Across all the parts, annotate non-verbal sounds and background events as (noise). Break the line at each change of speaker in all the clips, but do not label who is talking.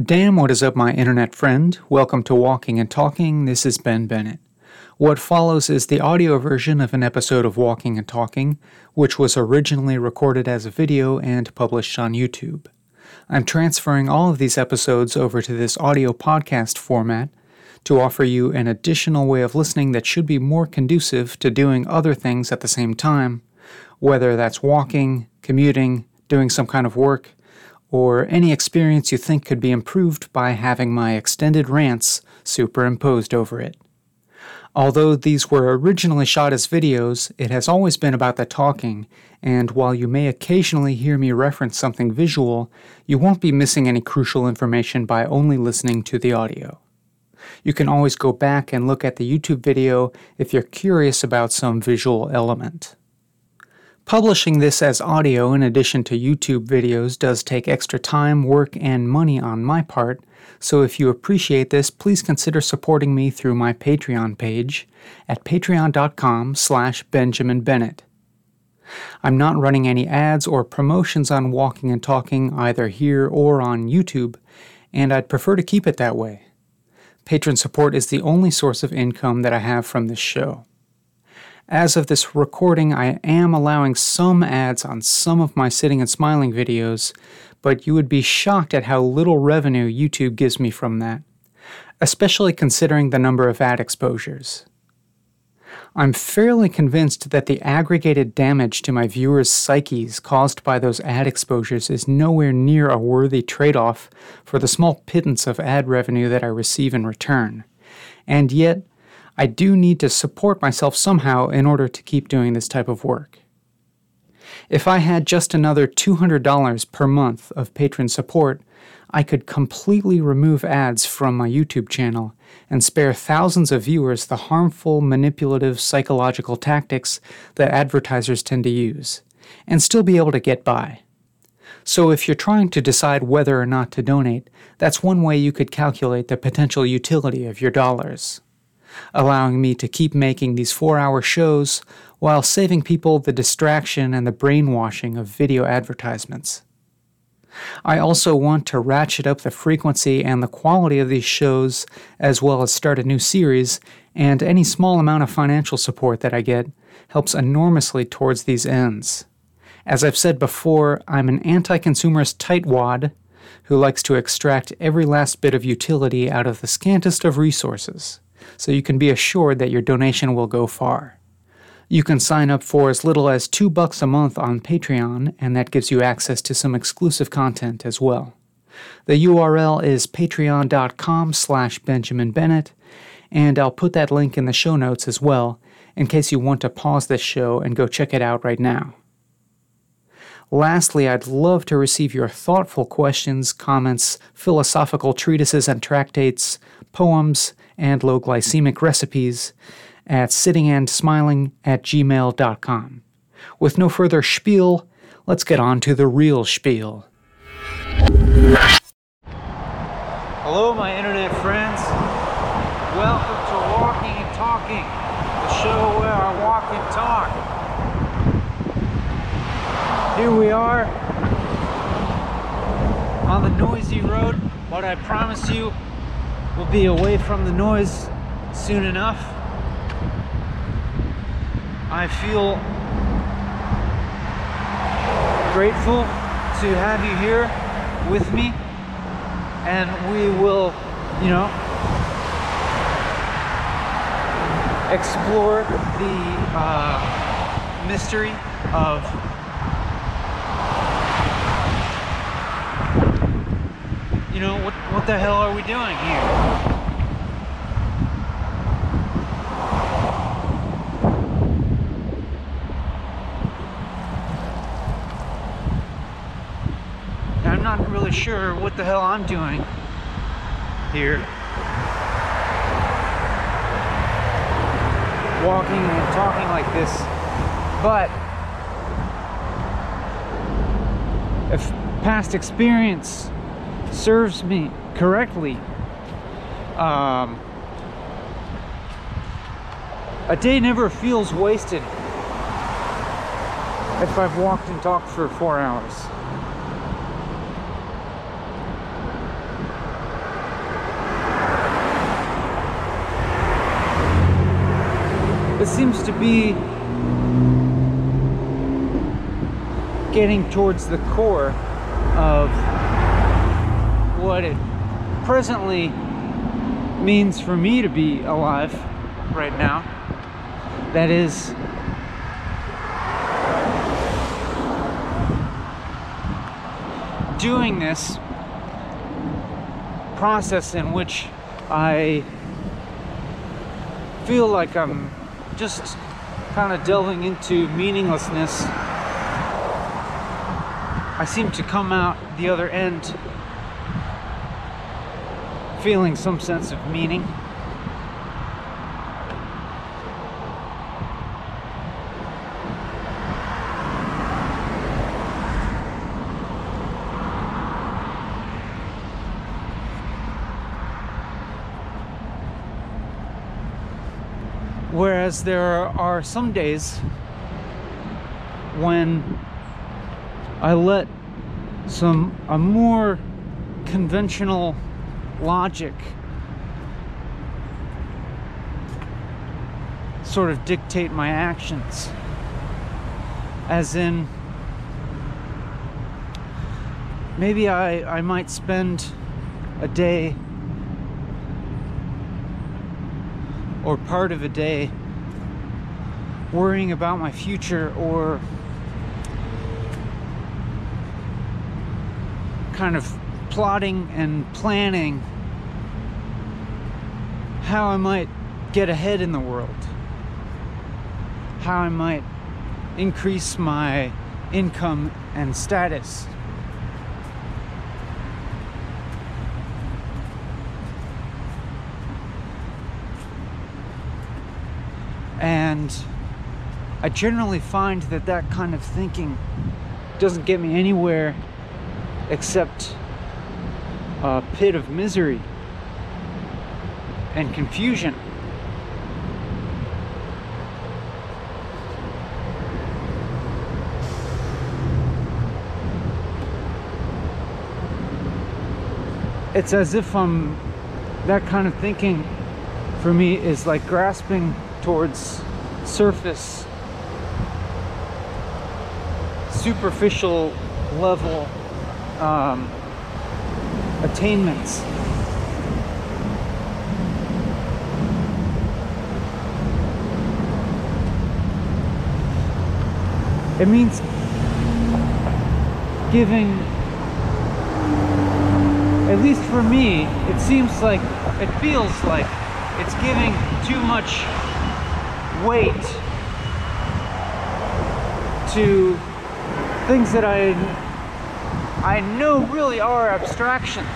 Damn, what is up, my internet friend? Welcome to Walking and Talking. This is Ben Bennett. What follows is the audio version of an episode of Walking and Talking, which was originally recorded as a video and published on YouTube. I'm transferring all of these episodes over to this audio podcast format to offer you an additional way of listening that should be more conducive to doing other things at the same time, whether that's walking, commuting, doing some kind of work, or any experience you think could be improved by having my extended rants superimposed over it. Although these were originally shot as videos, it has always been about the talking, and while you may occasionally hear me reference something visual, you won't be missing any crucial information by only listening to the audio. You can always go back and look at the YouTube video if you're curious about some visual element. Publishing this as audio in addition to YouTube videos does take extra time, work, and money on my part, so if you appreciate this, please consider supporting me through my Patreon page at patreon.com slash Benjamin Bennett. I'm not running any ads or promotions on Walking and Talking either here or on YouTube, and I'd prefer to keep it that way. Patron support is the only source of income that I have from this show. As of this recording, I am allowing some ads on some of my sitting and smiling videos, but you would be shocked at how little revenue YouTube gives me from that, especially considering the number of ad exposures. I'm fairly convinced that the aggregated damage to my viewers' psyches caused by those ad exposures is nowhere near a worthy trade off for the small pittance of ad revenue that I receive in return. And yet, I do need to support myself somehow in order to keep doing this type of work. If I had just another $200 per month of patron support, I could completely remove ads from my YouTube channel and spare thousands of viewers the harmful, manipulative psychological tactics that advertisers tend to use, and still be able to get by. So, if you're trying to decide whether or not to donate, that's one way you could calculate the potential utility of your dollars allowing me to keep making these four hour shows while saving people the distraction and the brainwashing of video advertisements. I also want to ratchet up the frequency and the quality of these shows, as well as start a new series, and any small amount of financial support that I get helps enormously towards these ends. As I've said before, I'm an anti consumerist tightwad who likes to extract every last bit of utility out of the scantest of resources so you can be assured that your donation will go far. You can sign up for as little as 2 bucks a month on Patreon and that gives you access to some exclusive content as well. The URL is patreon.com slash Benjamin Bennett, and I'll put that link in the show notes as well in case you want to pause this show and go check it out right now. Lastly, I'd love to receive your thoughtful questions, comments, philosophical treatises and tractates, poems, and low glycemic recipes at sittingandsmiling at gmail.com. With no further spiel, let's get on to the real spiel. Hello, my internet friends. Welcome to Walking and Talking, the show where I walk and talk. Here we are on the noisy road, but I promise you We'll be away from the noise soon enough. I feel grateful to have you here with me and we will, you know, explore the uh, mystery of you know, what, what the hell are we doing here? I'm not really sure what the hell I'm doing here. Walking and talking like this, but if past experience serves me correctly. Um, a day never feels wasted if I've walked and talked for four hours. It seems to be getting towards the core of what it presently means for me to be alive right now. That is doing this process in which I feel like I'm just kind of delving into meaninglessness. I seem to come out the other end feeling some sense of meaning. Whereas there are some days when I let some a more conventional logic sort of dictate my actions. As in, maybe I, I might spend a day or part of a day worrying about my future or kind of plotting and planning how I might get ahead in the world, how I might increase my income and status. And I generally find that that kind of thinking doesn't get me anywhere except a pit of misery and confusion. It's as if I'm that kind of thinking for me is like grasping towards surface superficial level um, attainments. It means giving, at least for me, it seems like, it feels like it's giving too much weight to things that I I know really are abstractions.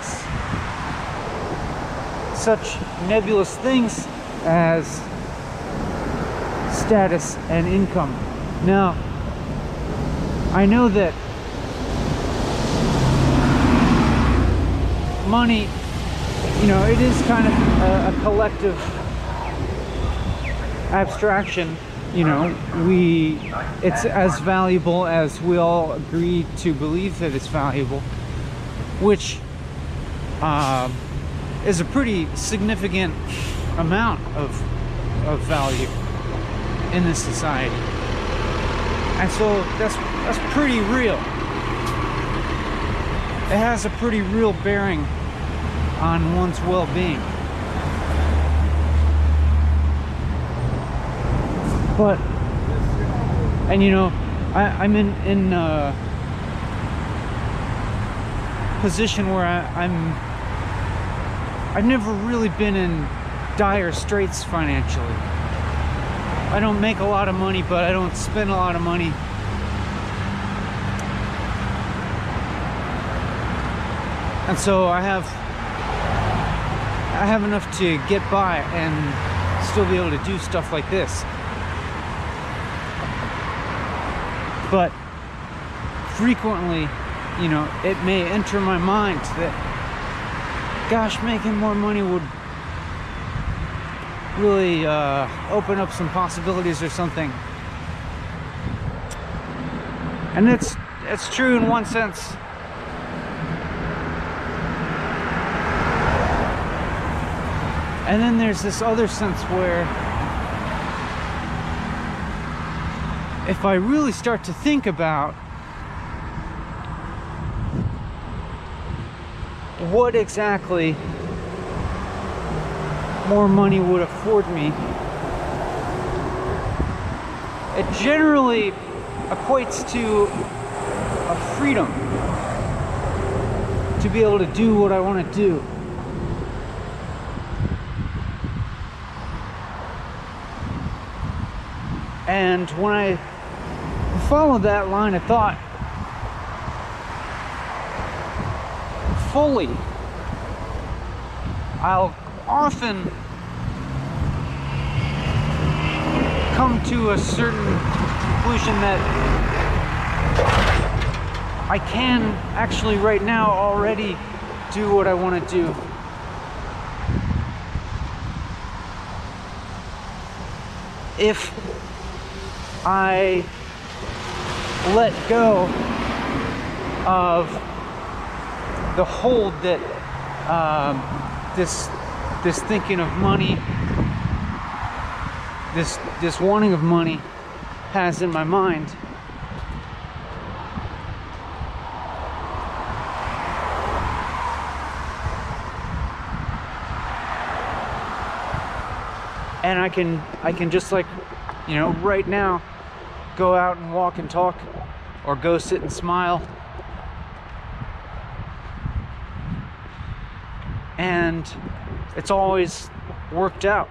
Such nebulous things as status and income. Now, I know that money, you know, it is kind of a, a collective abstraction you know we it's as valuable as we all agree to believe that it's valuable which um, is a pretty significant amount of of value in this society. And so that's that's pretty real. It has a pretty real bearing on one's well-being. But and you know I, am in in a position where I, I'm I've never really been in dire straits financially. I don't make a lot of money but I don't spend a lot of money. And so I have I have enough to get by and still be able to do stuff like this but frequently you know it may enter my mind that gosh making more money would really uh, open up some possibilities or something. And it's it's true in one sense. And then there's this other sense where if I really start to think about what exactly more money would afford me, it generally equates to a freedom to be able to do what I want to do. And when I followed that line of thought fully, I'll often come to a certain conclusion that I can actually right now already do what I want to do. If I let go of the hold that um, this this thinking of money, this this wanting of money has in my mind. And I can I can just like, you know, right now go out and walk and talk or go sit and smile. And it's always worked out.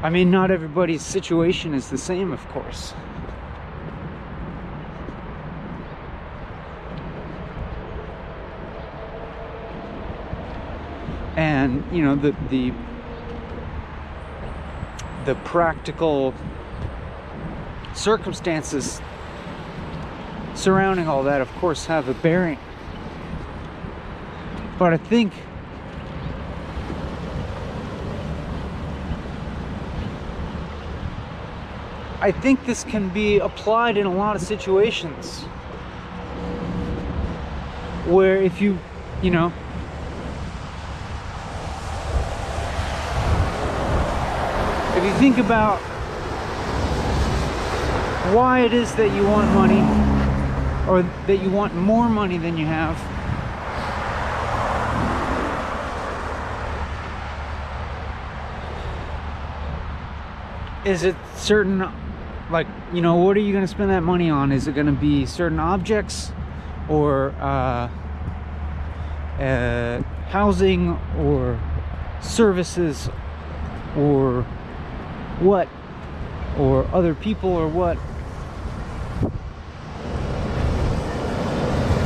I mean, not everybody's situation is the same, of course. And, you know, the, the, the practical circumstances surrounding all that, of course, have a bearing. But I think I think this can be applied in a lot of situations where if you, you know, you think about why it is that you want money or that you want more money than you have is it certain like you know what are you going to spend that money on? Is it going to be certain objects or uh, uh, housing or services or what or other people or what.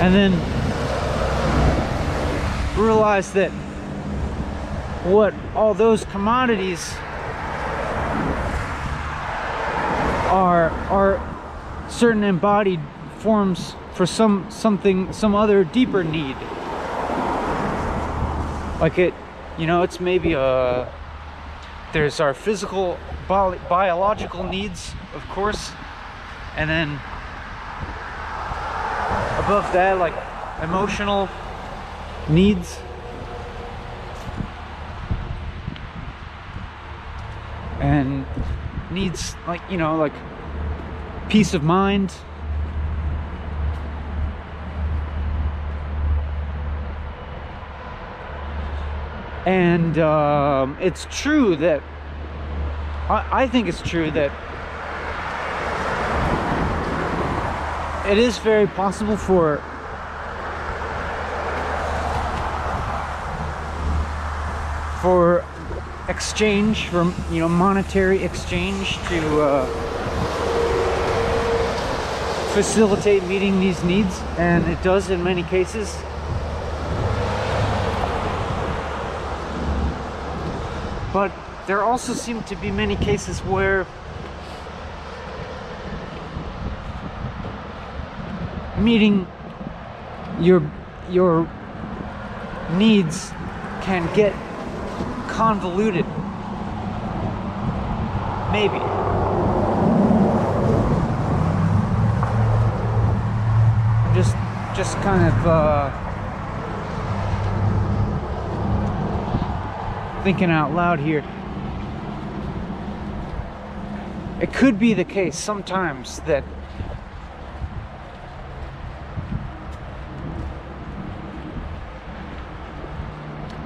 And then realize that what all those commodities are are certain embodied forms for some something some other deeper need. Like it you know it's maybe a there's our physical bi biological needs of course. And then above that like emotional needs. And needs like you know like peace of mind and um, it's true that I, I think it's true that it is very possible for for exchange for you know monetary exchange to uh, facilitate meeting these needs. And it does in many cases but there also seem to be many cases where meeting your your needs can get convoluted. Maybe. Just just kind of uh, thinking out loud here. it could be the case sometimes that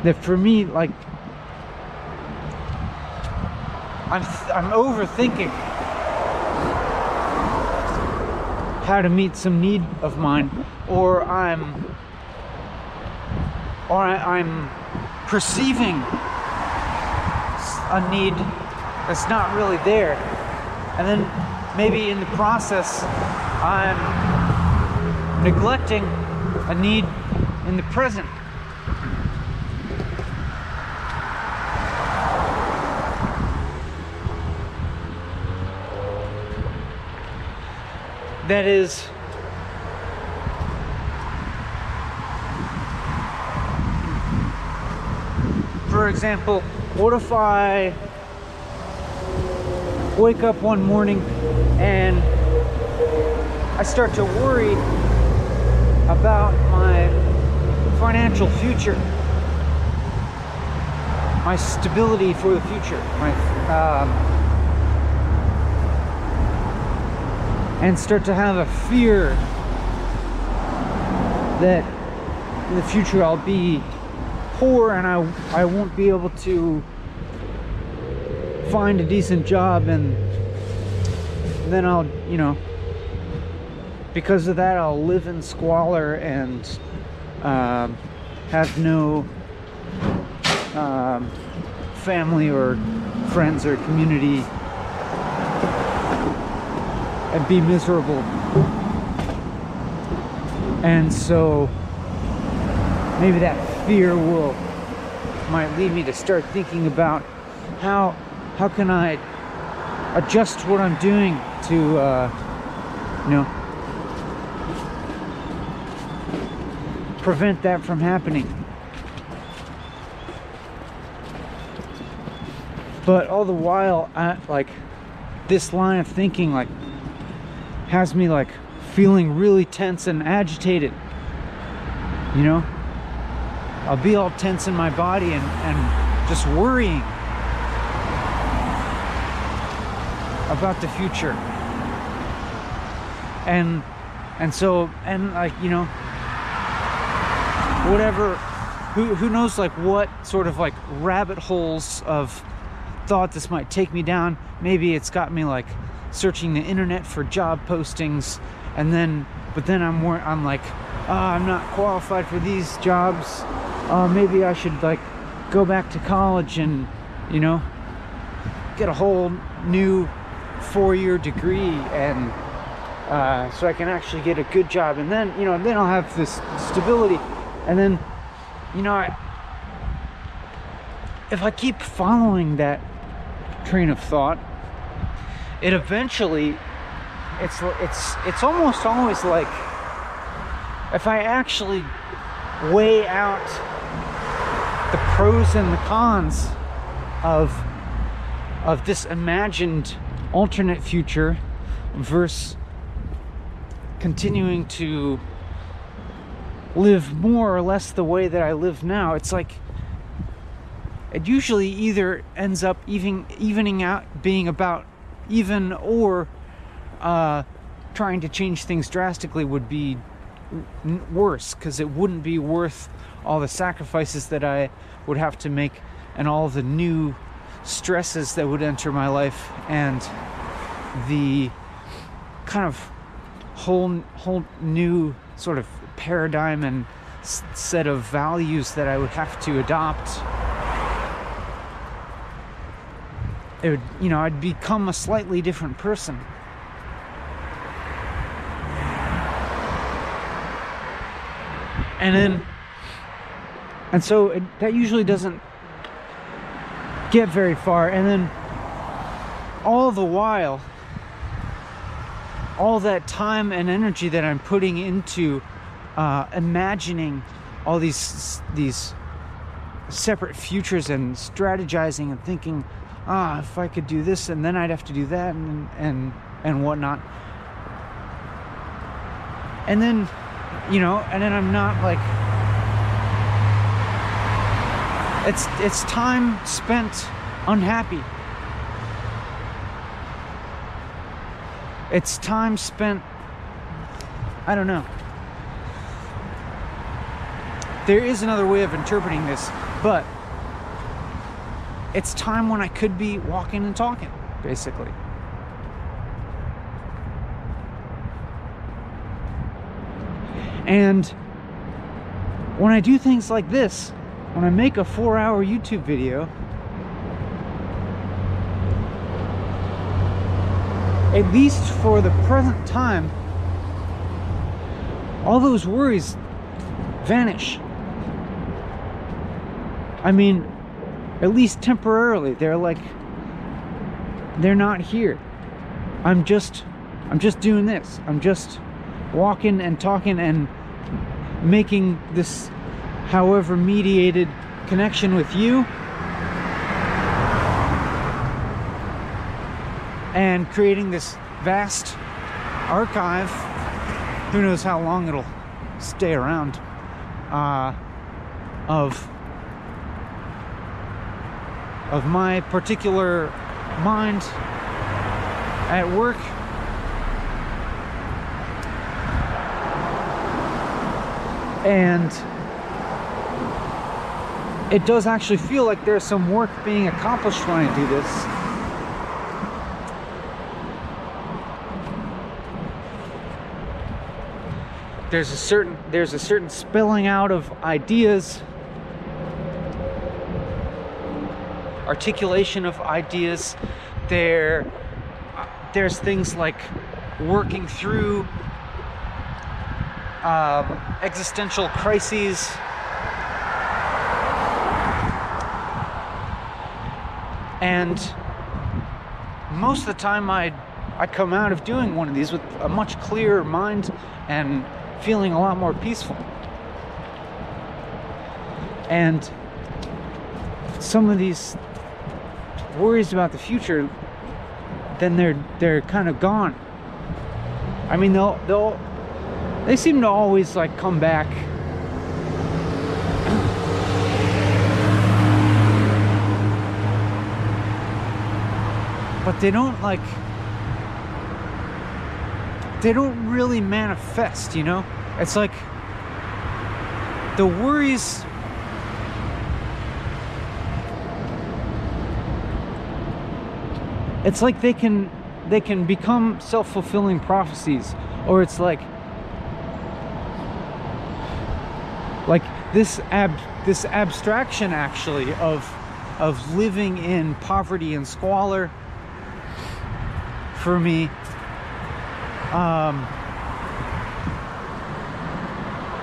that for me like I'm I'm overthinking how to meet some need of mine or I'm or I, I'm perceiving a need that's not really there. And then maybe in the process, I'm neglecting a need in the present. That is for example, what if I wake up one morning and I start to worry about my financial future, my stability for the future, my um, and start to have a fear that in the future I'll be poor and I, I won't be able to find a decent job and then I'll, you know, because of that I'll live in squalor and um, have no um, family or friends or community and be miserable. And so maybe that fear will might lead me to start thinking about how how can I adjust what I'm doing to uh, you know prevent that from happening. But all the while, I, like this line of thinking, like has me like feeling really tense and agitated. You know, I'll be all tense in my body and, and just worrying about the future. And and so and like, you know, whatever who who knows like what sort of like rabbit holes of thought this might take me down. Maybe it's got me like searching the internet for job postings and then but then I'm more I'm like, oh, I'm not qualified for these jobs uh, maybe I should like go back to college and you know get a whole new four-year degree and uh, so I can actually get a good job. And then you know then I'll have this stability. And then you know I, if I keep following that train of thought it eventually it's it's it's almost always like if I actually weigh out the pros and the cons of of this imagined alternate future versus continuing to live more or less the way that I live now. It's like it usually either ends up even evening out being about even or uh, trying to change things drastically would be worse because it wouldn't be worth all the sacrifices that I would have to make and all the new stresses that would enter my life and the kind of whole whole new sort of paradigm and set of values that I would have to adopt. It would you know I'd become a slightly different person and then and so it, that usually doesn't get very far. And then all the while all that time and energy that i'm putting into uh, imagining all these these separate futures and strategizing and thinking ah if i could do this and then i'd have to do that and and and whatnot. And then you know, and then I'm not like it's it's time spent unhappy. It's time spent, I don't know. There is another way of interpreting this, but it's time when I could be walking and talking, basically. And when I do things like this, when I make a four hour YouTube video, at least for the present time, all those worries vanish. I mean, at least temporarily, they're like, they're not here. I'm just, I'm just doing this. I'm just walking and talking and making this however mediated connection with you. And creating this vast archive. Who knows how long it'll stay around uh, of of my particular mind at work and it does actually feel like there's some work being accomplished when I do this. There's a certain there's a certain spilling out of ideas, articulation of ideas. There there's things like working through um, existential crises. And most of the time I I come out of doing one of these with a much clearer mind and feeling a lot more peaceful. And some of these worries about the future then they're they're kind of gone. I mean they'll they'll they seem to always like come back. But they don't like they don't really manifest you know? It's like the worries it's like they can they can become self-fulfilling prophecies or it's like like this ab this abstraction actually of of living in poverty and squalor for me um,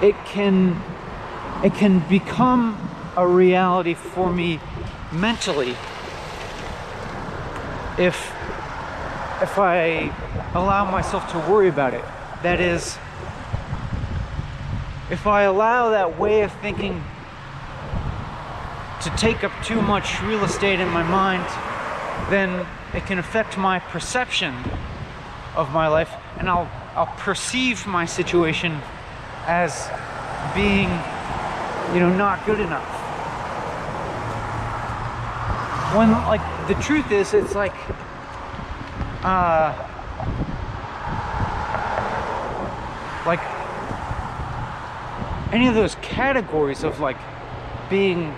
it can it can become a reality for me mentally if if I allow myself to worry about it. That is if I allow that way of thinking to take up too much real estate in my mind, then it can affect my perception of my life and I'll I'll perceive my situation as being you know not good enough. When like the truth is it's like uh like any of those categories of like being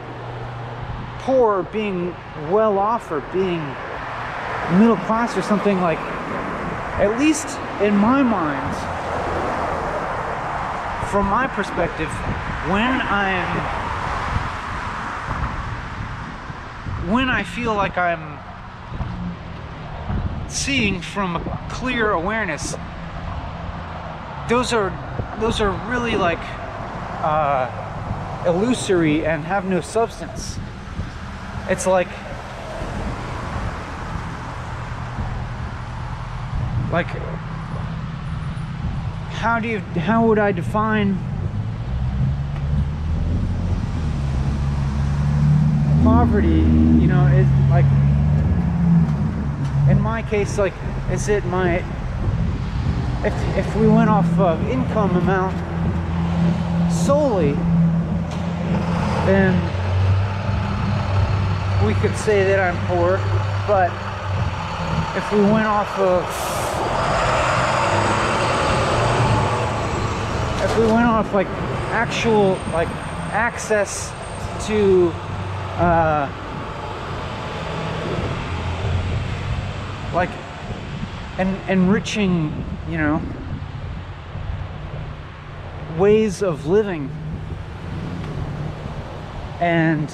poor, being well off, or being middle class or something like, at least in my mind, from my perspective, when I'm, when I feel like I'm seeing from a clear awareness, those are, those are really like, uh, illusory and have no substance. It's like like how do you how would I define poverty? You know, it's like in my case, like is it my if if we went off of income amount solely then we could say that I'm poor but if we went off of if we went off like actual like access to uh, like and enriching you know ways of living and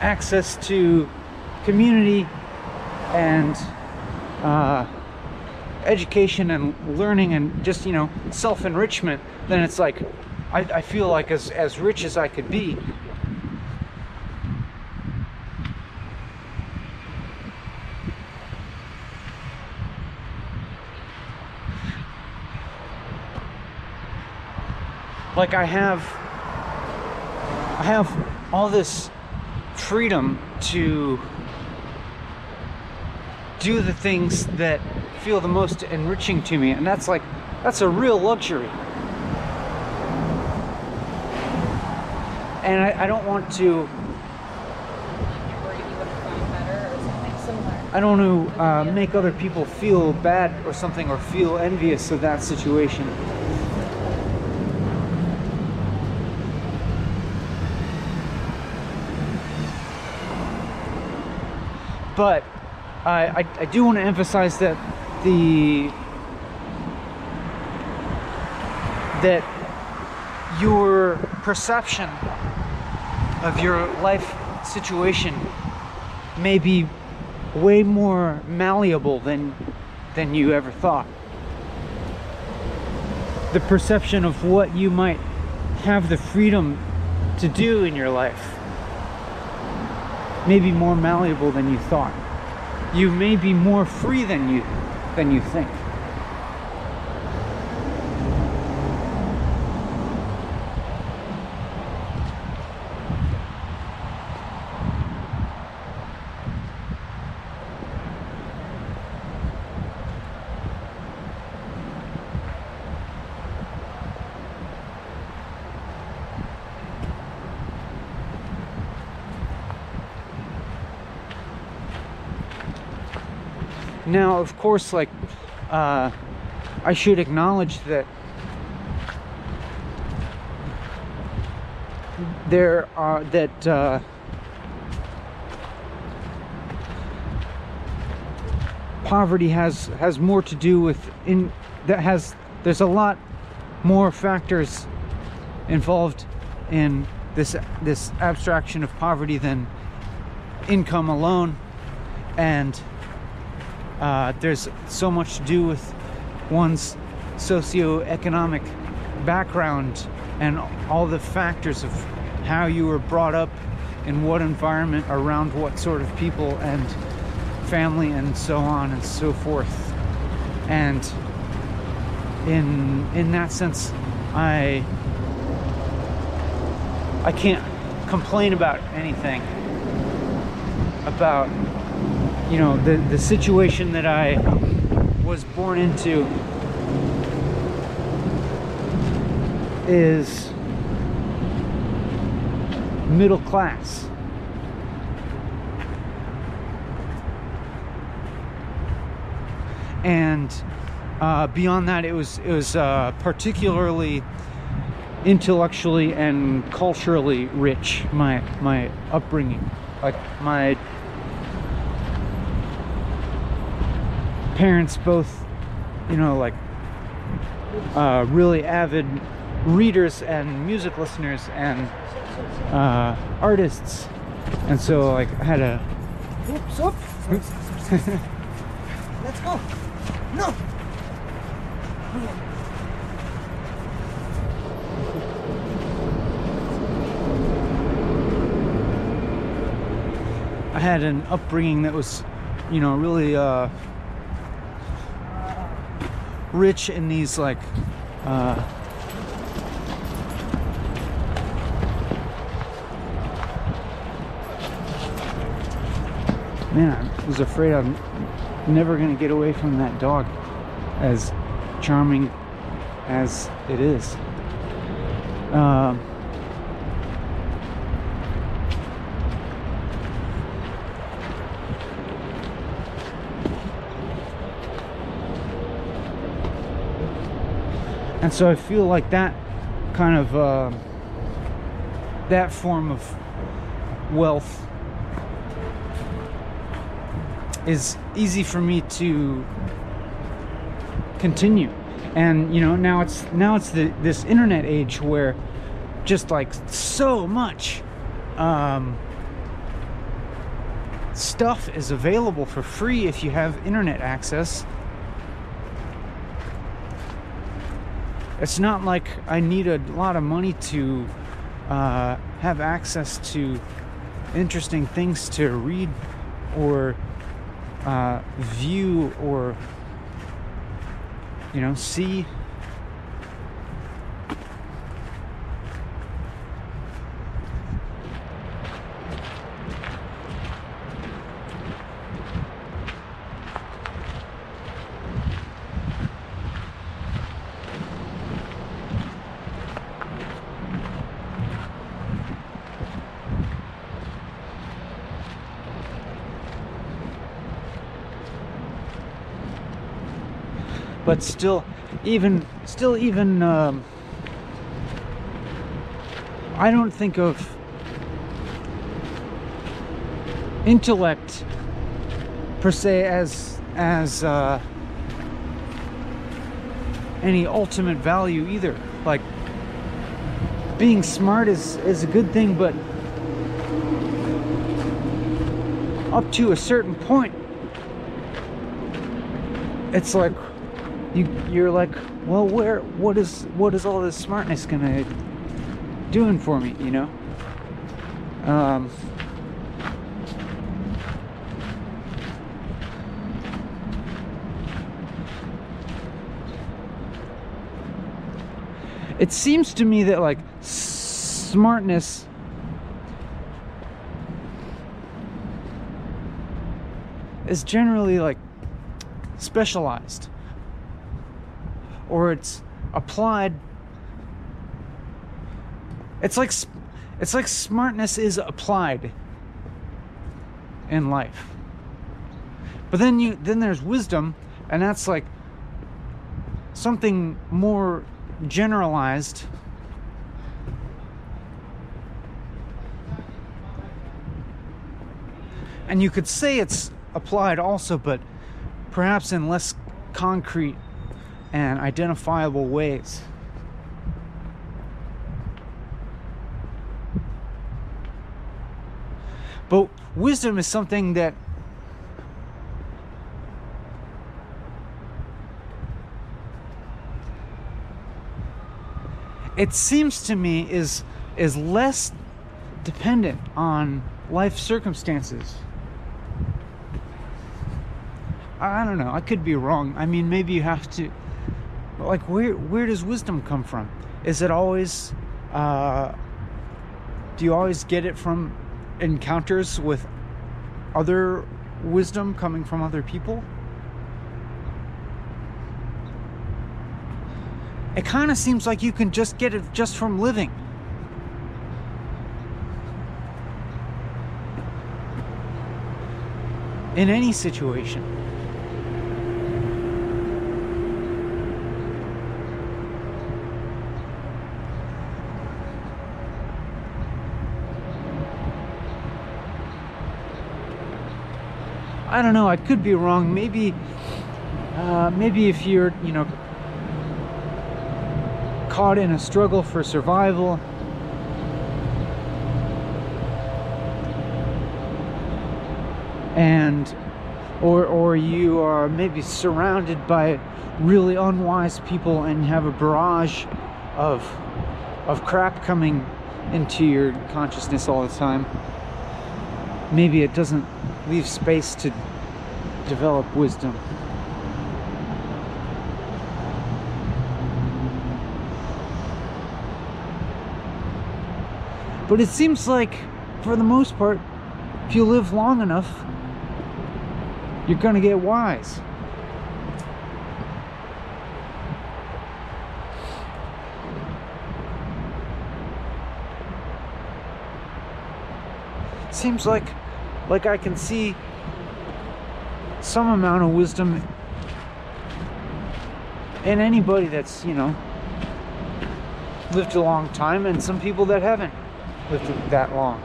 access to community and uh, education and learning and just you know self-enrichment then it's like I, I feel like as, as rich as I could be like I have I have all this freedom to do the things that feel the most enriching to me and that's like that's a real luxury. And I, I don't want to I don't want to uh, make other people feel bad or something or feel envious of that situation but I, I, do want to emphasize that the that your perception of your life situation may be way more malleable than than you ever thought. The perception of what you might have the freedom to do in your life may be more malleable than you thought. You may be more free than you than you think. Now, of course, like, uh, I should acknowledge that there are, that, uh, poverty has, has more to do with, in, that has, there's a lot more factors involved in this, this abstraction of poverty than income alone. And, uh, there's so much to do with one's socioeconomic background and all the factors of how you were brought up in what environment around what sort of people and family and so on and so forth. And in in that sense i i can't complain about anything about you know the the situation that I was born into is middle class. And uh, beyond that, it was it was uh, particularly intellectually and culturally rich. My my upbringing, like my parents both, you know, like uh, really avid readers and music listeners and uh, artists, and so like I had a.
Oops, oops. (laughs) Let's go. No.
I had an upbringing that was, you know, really uh, rich in these like uh, man i was afraid i'm never to get away from that dog as charming as it is. Um, And so I feel like that kind of uh, that form of wealth is easy for me to continue. And you know now it's now it's the this internet age where just like so much um, stuff is available for free if you have internet access it's not like i need a lot of money to uh, have access to interesting things to read or uh, view or you know see but still even still even um, i don't think of intellect per se as as uh, any ultimate value either. Like being smart is is a good thing but up to a certain point it's like you you're like well where what is what is all this smartness gonna doing for me you know? Um it seems to me that like smartness is generally like specialized or it's applied it's like it's like smartness is applied in life. But then you then there's wisdom and that's like something more generalized. And you could say it's applied also but perhaps in less concrete and identifiable ways. But wisdom is something that it seems to me is is less dependent on life circumstances. I don't know. I could be wrong. I mean, maybe you have to like where where does wisdom come from? Is it always uh, do you always get it from encounters with other wisdom coming from other people? It kind of seems like you can just get it just from living. In any situation. I don't know. I could be wrong. Maybe, uh, maybe if you're, you know, caught in a struggle for survival, and or or you are maybe surrounded by really unwise people and have a barrage of of crap coming into your consciousness all the time maybe it doesn't leave space to develop wisdom. But it seems like, for the most part, if you live long enough, you're going to get wise. Seems like like I can see some amount of wisdom in anybody that's, you know, lived a long time and some people that haven't lived that long.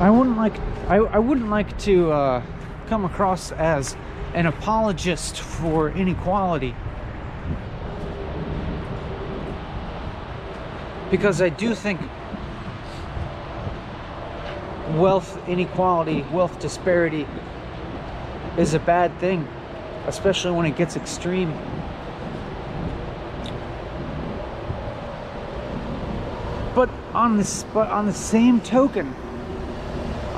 I wouldn't like I, I wouldn't like to uh, come across as an apologist for inequality because I do think wealth inequality, wealth disparity is a bad thing, especially when it gets extreme. But on this but on the same token,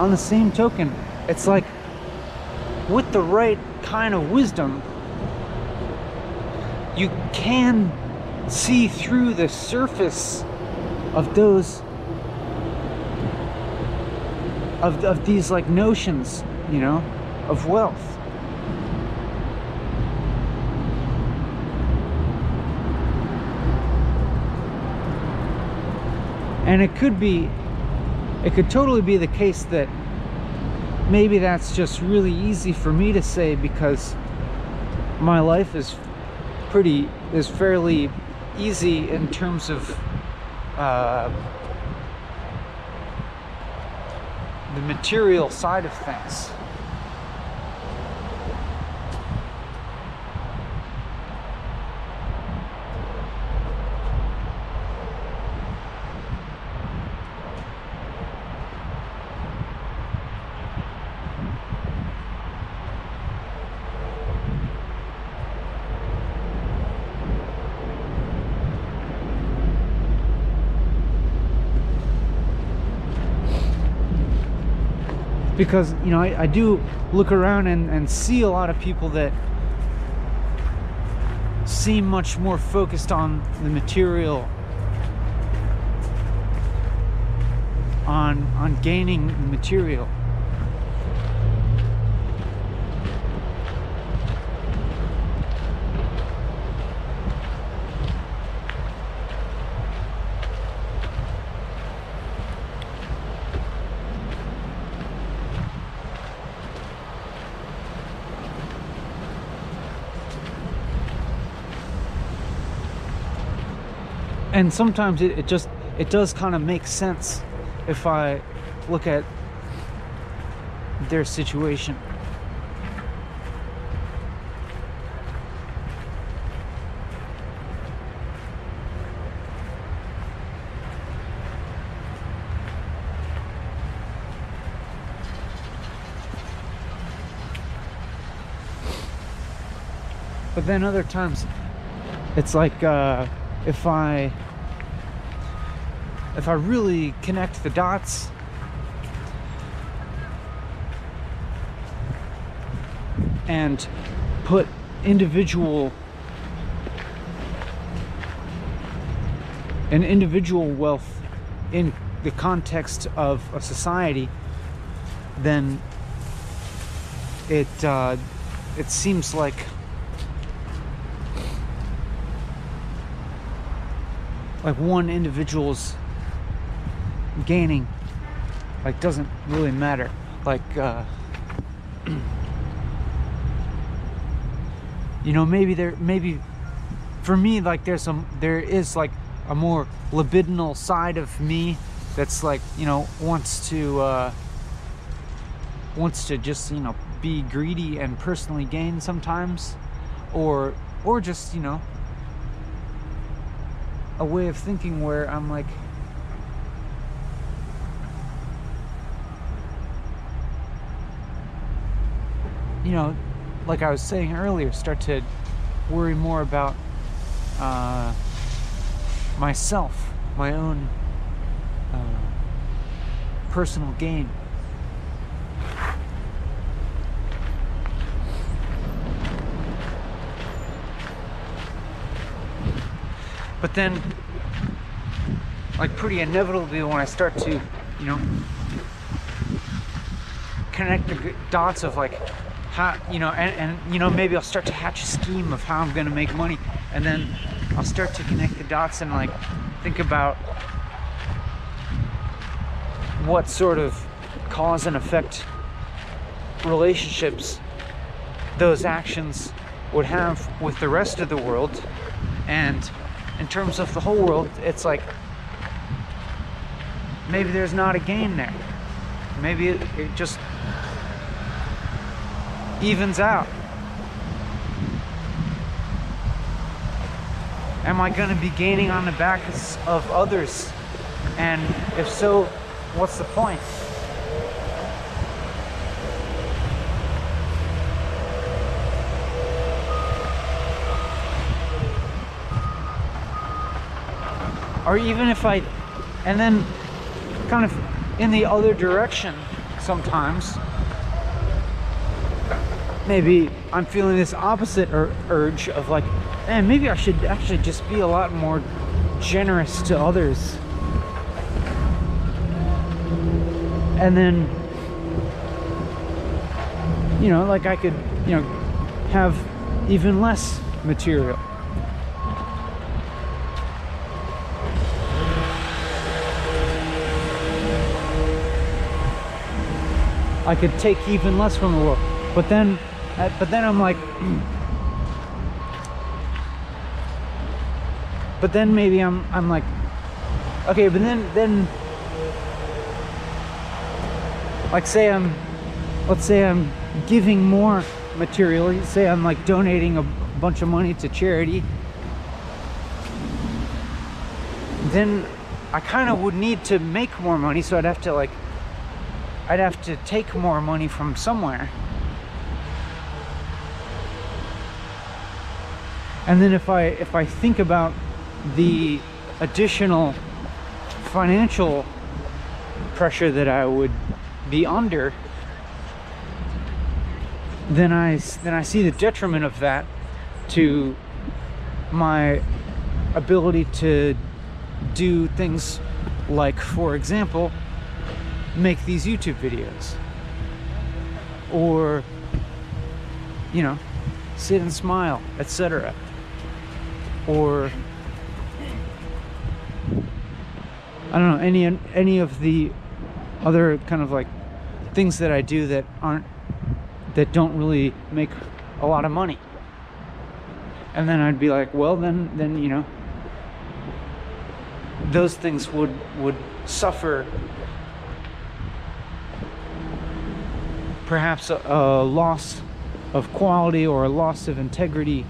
on the same token, it's like with the right kind of wisdom, you can see through the surface of those of, of these like notions, you know, of wealth. And it could be it could totally be the case that maybe that's just really easy for me to say because my life is pretty is fairly easy in terms of uh, the material side of things. Because you know I, I do look around and, and see a lot of people that seem much more focused on the material on on gaining the material and sometimes it, it just it does kind of make sense if I look at their situation. But then other times, it's like uh, if I if I really connect the dots. And put individual an individual wealth in the context of a society then it uh, it seems like like one individual's gaining like doesn't really matter. Like uh (clears throat) you know maybe there maybe for me like there's some there is like a more libidinal side of me that's like you know wants to uh wants to just you know be greedy and personally gain sometimes or or just you know a way of thinking where I'm like you know, like I was saying earlier, start to worry more about uh, myself, my own uh, personal gain. but then like pretty inevitably when I start to, you know, connect the dots of like how, you know, and, and you know, maybe I'll start to hatch a scheme of how I'm gonna make money, and then I'll start to connect the dots and like think about what sort of cause and effect relationships those actions would have with the rest of the world. And in terms of the whole world it's like maybe there's not a gain there. Maybe it, it just evens out. Am i going to be gaining on the backs of others? And if so what's the point? Or even if I, and then kind of in the other direction sometimes, maybe I'm feeling this opposite ur- urge of like, man, maybe I should actually just be a lot more generous to others. And then, you know, like I could, you know, have even less material. I could take even less from the world. But then, uh, but then I'm like, but then maybe I'm I'm like, okay, but then then, like say I'm, let's say I'm giving more material. Let's say I'm like donating a bunch of money to charity. Then I kind of would need to make more money, so I'd have to like I'd have to take more money from somewhere. And then if I if I think about the additional financial pressure that I would be under, then I then I see the detriment of that to my ability to do things like for example make these YouTube videos. Or, you know, sit and smile, etc. Or, I don't know, any any of the other kind of like things that I do that aren't that don't really make a lot of money. And then I'd be like, well, then then you know, those things would would suffer perhaps a, a loss of quality or a loss of integrity.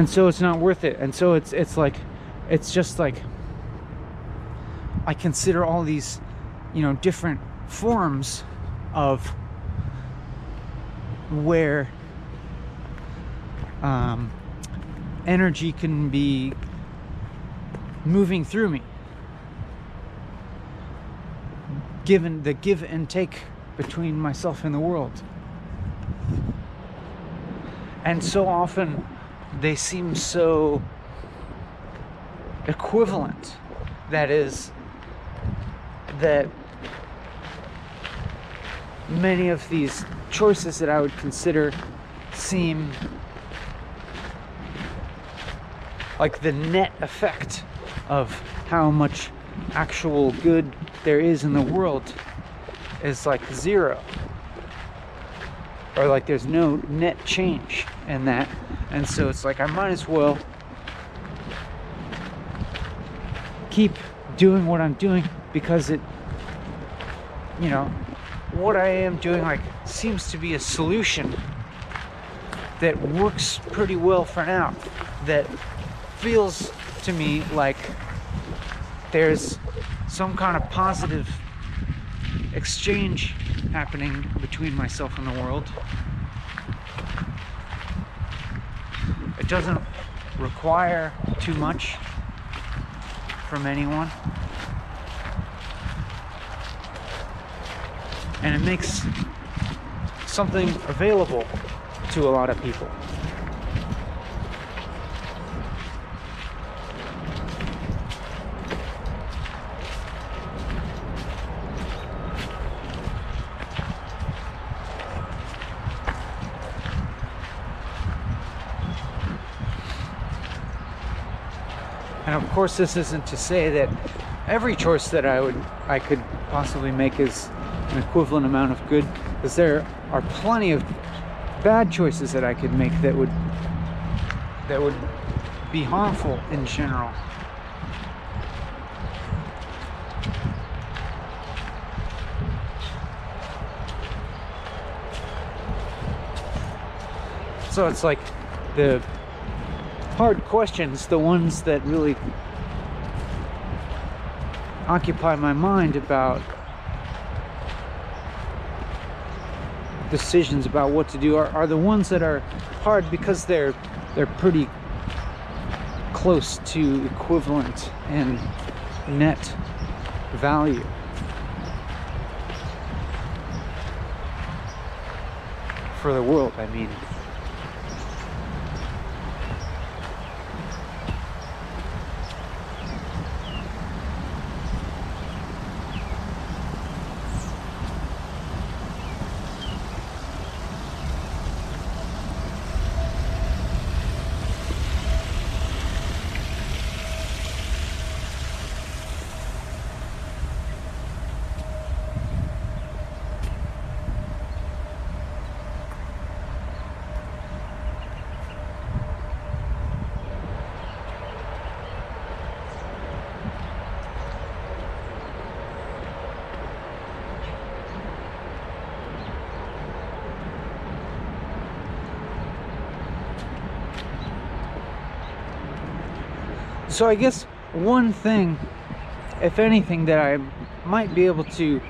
And so it's not worth it. And so it's it's like it's just like I consider all these, you know, different forms of where um, energy can be moving through me. Given the give and take between myself and the world. And so often they seem so equivalent. That is, that many of these choices that I would consider seem like the net effect of how much actual good there is in the world is like zero or like there's no net change in that. And so it's like i might as well keep doing what i'm doing because it you know what i am doing like seems to be a solution that works pretty well for now that feels to me like there's some kind of positive exchange happening between myself and the world. It doesn't require too much from anyone. And it makes something available to a lot of people. And of course, this isn't to say that every choice that I would I could possibly make is an equivalent amount of good, because there are plenty of bad choices that I could make that would that would be harmful in general. So it's like the hard questions, the ones that really occupy my mind about decisions about what to do are, are the ones that are hard because they're they're pretty close to equivalent and net value. For the world, I mean. So I guess one thing, if anything, that I might be able to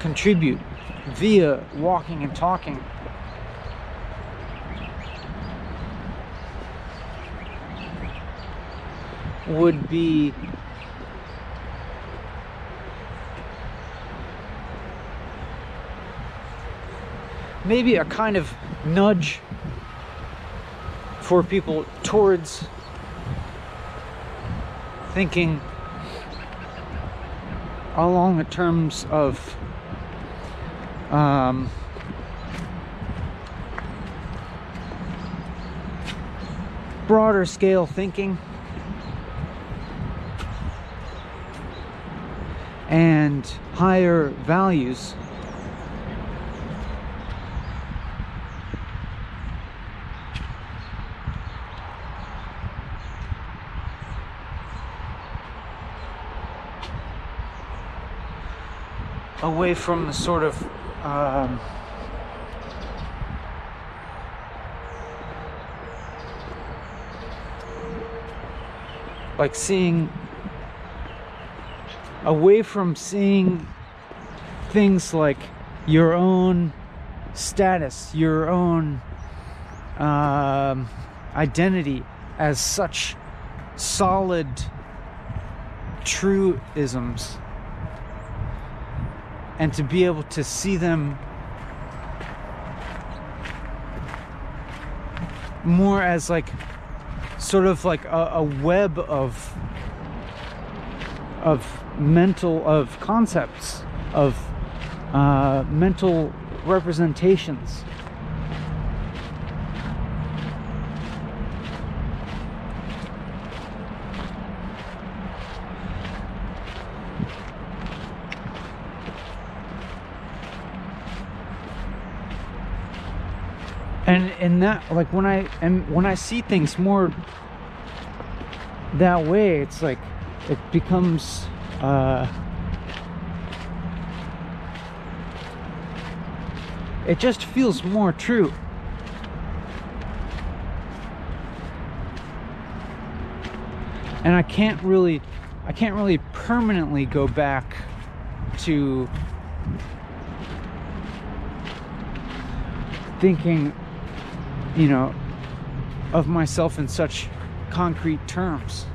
contribute via walking and talking. Would be maybe a kind of nudge for people towards thinking along the terms of um, broader scale thinking and higher values away from the sort of um, like seeing away from seeing things like your own status, your own um, identity as such solid truisms and to be able to see them more as like sort of like a, a web of of mental of concepts of uh, mental representations and and that like when i am when i see things more that way it's like it becomes uh it just feels more true. And i can't really i can't really permanently go back to thinking you know, of myself in such concrete terms.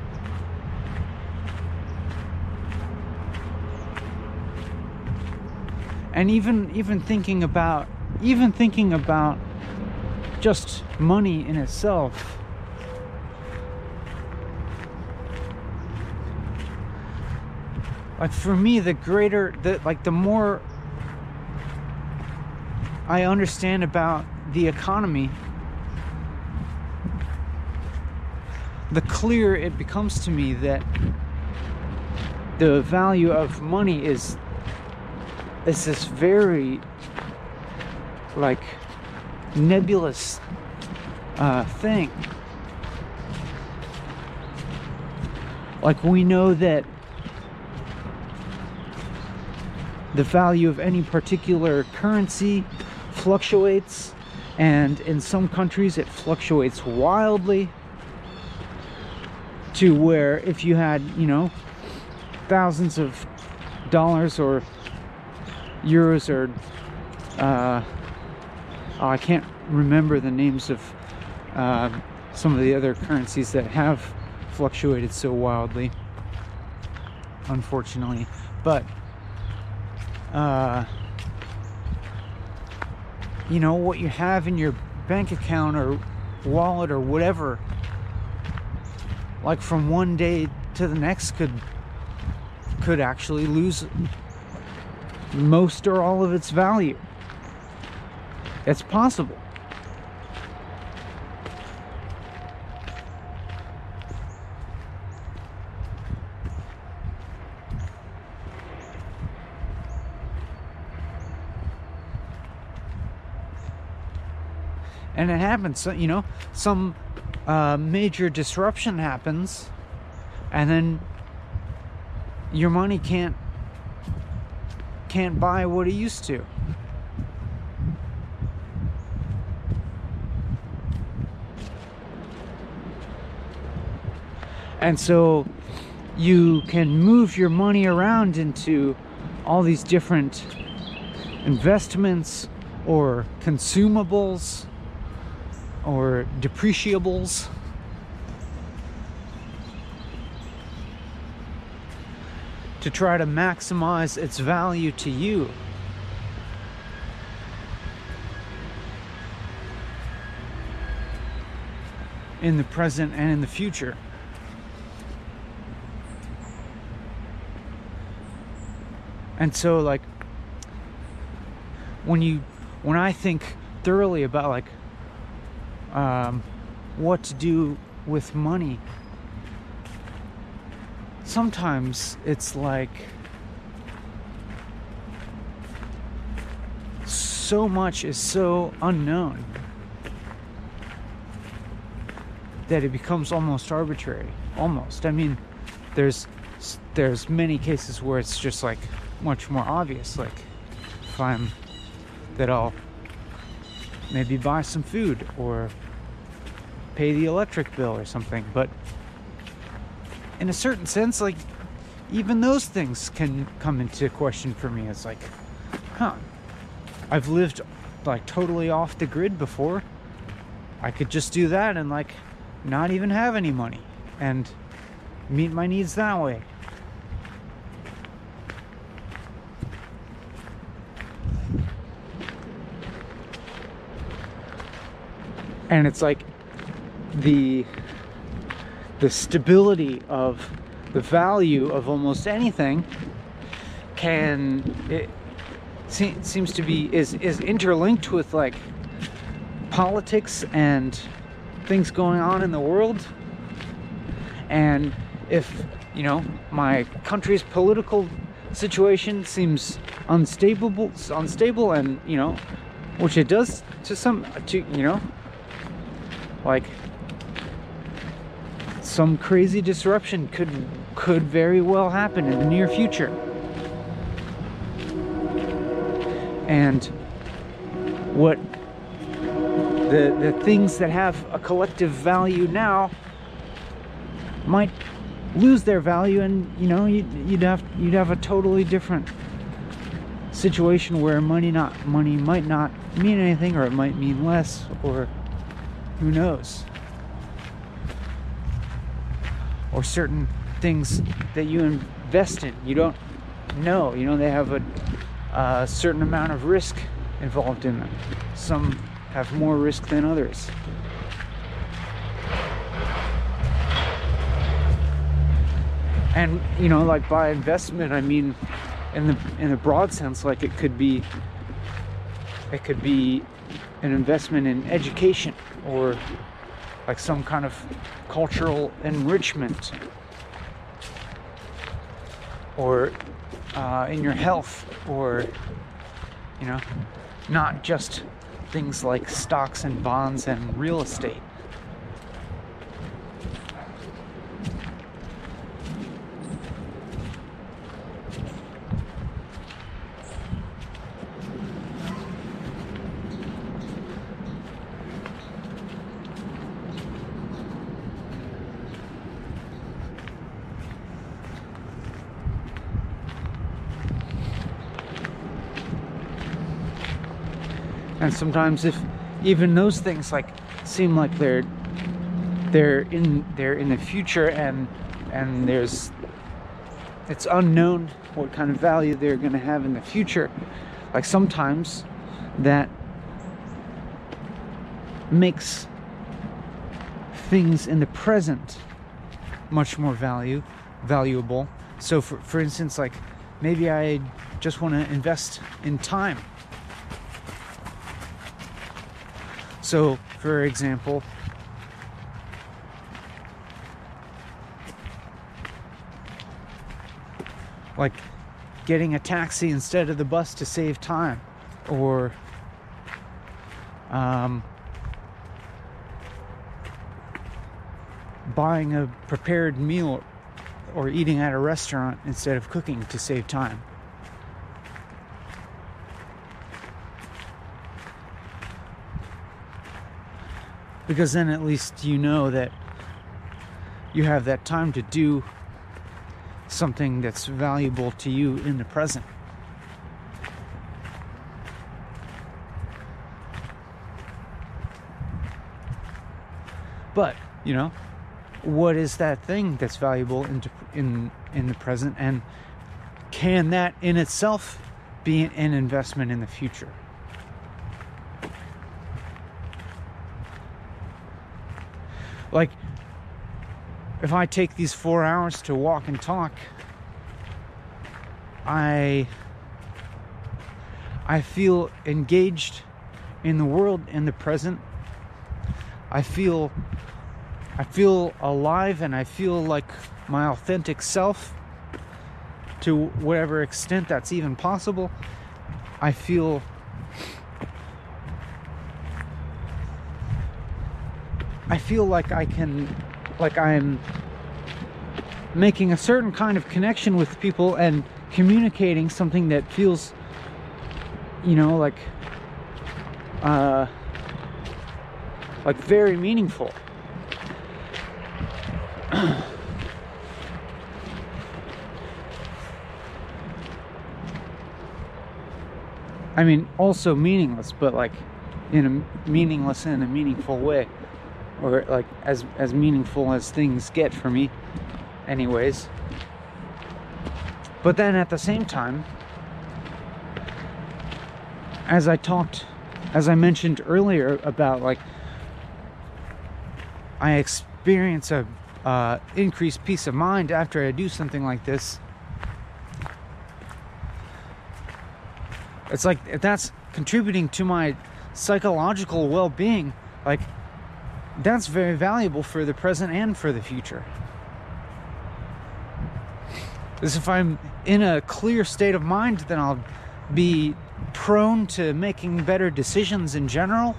And even even thinking about even thinking about just money in itself like for me the greater the like the more i understand about the economy the clearer it becomes to me that the value of money is is this very like nebulous uh, thing. Like we know that the value of any particular currency fluctuates and in some countries it fluctuates wildly to where if you had you know thousands of dollars or euros or uh, oh, I can't remember the names of uh, some of the other currencies that have fluctuated so wildly unfortunately. But uh, you know what you have in your bank account or wallet or whatever like from one day to the next could could actually lose most or all of its value. It's possible. And it happens you know some uh, major disruption happens and then your money can't can't buy what it used to. And so you can move your money around into all these different investments or consumables or depreciables. To try to maximize its value to you. In the present and in the future. And so, like, when you, when I think thoroughly about, like, um, what to do with money. Sometimes it's like so much is so unknown that it becomes almost arbitrary. Almost. I mean, there's there's many cases where it's just like much more obvious. Like if I'm that I'll maybe buy some food or pay the electric bill or something. But in a certain sense, like even those things can come into question for me. It's like, huh, I've lived like totally off the grid before. I could just do that and like not even have any money and meet my needs that way. And it's like the the stability of the value of almost anything can it se- seems to be is is interlinked with like politics and things going on in the world. And if you know my country's political situation seems unstable unstable and you know which it does to some to you know like some crazy disruption could could very well happen in the near future. And what the the things that have a collective value now might lose their value and you know you'd, you'd have you'd have a totally different situation where money not money might not mean anything or it might mean less or who knows or certain things that you invest in. You don't know. You know, they have a, a certain amount of risk involved in them. Some have more risk than others. And you know, like by investment, I mean in the in the broad sense, like it could be it could be an investment in education or like some kind of cultural enrichment or uh, in your health or you know not just things like stocks and bonds and real estate and sometimes if even those things like seem like they're they're in they're in the future and and there's it's unknown what kind of value they're going to have in the future like sometimes that makes things in the present much more value valuable. So for, for instance like maybe i just want to invest in time So, for example, like getting a taxi instead of the bus to save time, or um, buying a prepared meal or eating at a restaurant instead of cooking to save time. Because then at least you know that you have that time to do something that's valuable to you in the present. But, you know, what is that thing that's valuable in in in the present and can that in itself be an investment in the future? Like, if I take these four hours to walk and talk, I I feel engaged in the world in the present. I feel I feel alive and I feel like my authentic self to whatever extent that's even possible. I feel I feel like I can, like I'm making a certain kind of connection with people and communicating something that feels, you know, like, uh, like very meaningful. (clears throat) I mean, also meaningless, but like in a meaningless in a meaningful way or like as as meaningful as things get for me anyways. But then at the same time as i talked as i mentioned earlier about like i experience a uh, increased peace of mind after i do something like this it's like that's contributing to my psychological well-being. Like that's very valuable for the present and for the future. Because if I'm in a clear state of mind, then I'll be prone to making better decisions in general.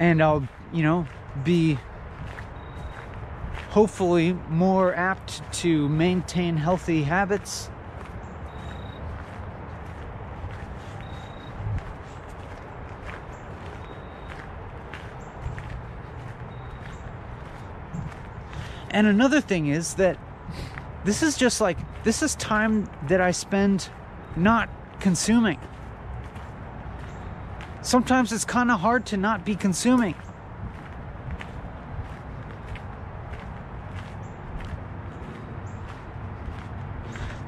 And I'll, you know, be hopefully more apt to maintain healthy habits And another thing is that this is just like, this is time that I spend not consuming. Sometimes it's kind of hard to not be consuming.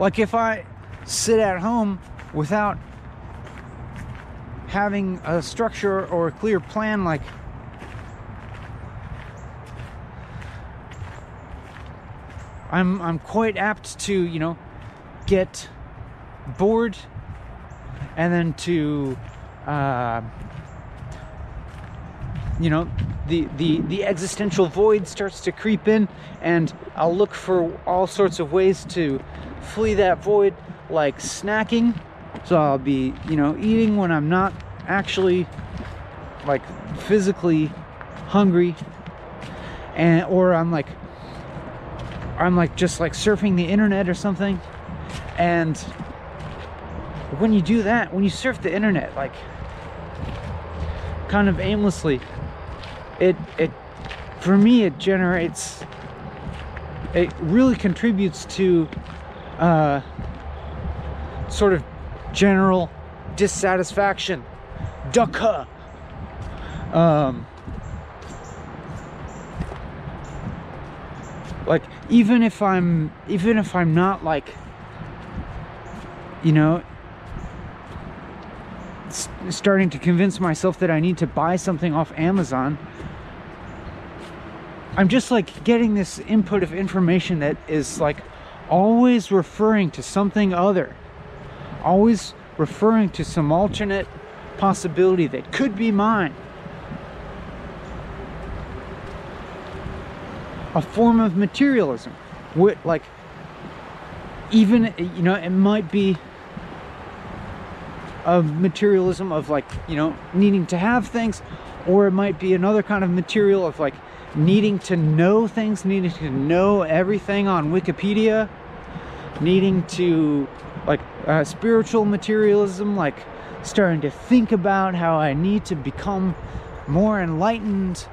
Like if I sit at home without having a structure or a clear plan like I'm I'm quite apt to, you know, get bored and then to uh, you know the, the the existential void starts to creep in and i'll look for all sorts of ways to flee that void like snacking. So i'll be you know eating when i'm not actually like physically hungry. And or i'm like i'm like just like surfing the internet or something. And when you do that when you surf the internet like kind of aimlessly it it for me it generates it really contributes to uh, sort of general dissatisfaction. Dukkha um, like even if i'm even if i'm not like you know starting to convince myself that i need to buy something off amazon i'm just like getting this input of information that is like always referring to something other always referring to some alternate possibility that could be mine a form of materialism Wh- like even you know it might be a materialism of like you know needing to have things or it might be another kind of material of like needing to know things needing to know everything on wikipedia needing to like uh, spiritual materialism like starting to think about how i need to become more enlightened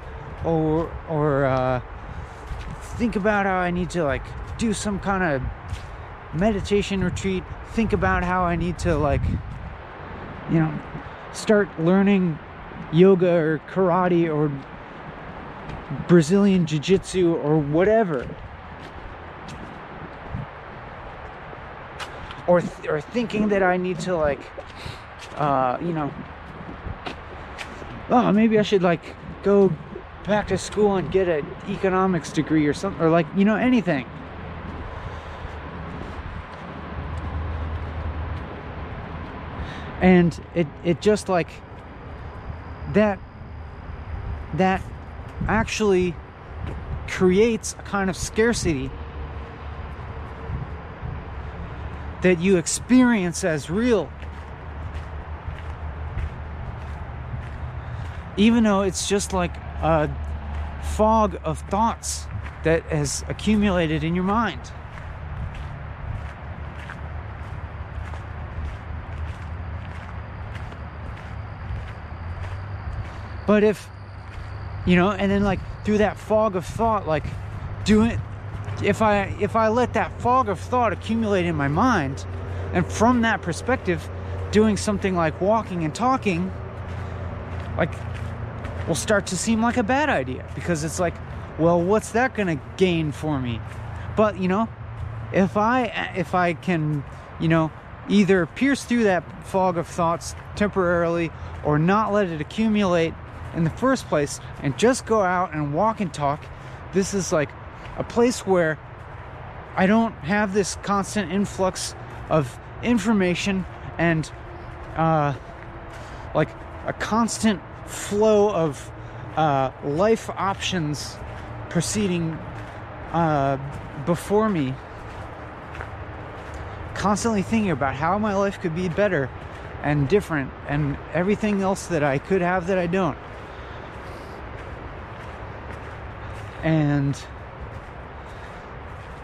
or or uh, think about how I need to like do some kind of meditation retreat, think about how I need to like you know start learning yoga or karate or Brazilian jiu-jitsu or whatever. Or th- or thinking that I need to like uh you know oh maybe I should like go back to school and get an economics degree or something or like you know anything. And it it just like that that actually creates a kind of scarcity that you experience as real. Even though it's just like a fog of thoughts that has accumulated in your mind. But if, you know, and then like through that fog of thought, like doing, if I if I let that fog of thought accumulate in my mind, and from that perspective, doing something like walking and talking, like will start to seem like a bad idea because it's like, well, what's that going to gain for me? But, you know, if I if I can, you know, either pierce through that fog of thoughts temporarily or not let it accumulate in the first place and just go out and walk and talk, this is like a place where I don't have this constant influx of information and uh like a constant flow of uh, life options proceeding uh, before me, constantly thinking about how my life could be better and different and everything else that I could have that I don't. And,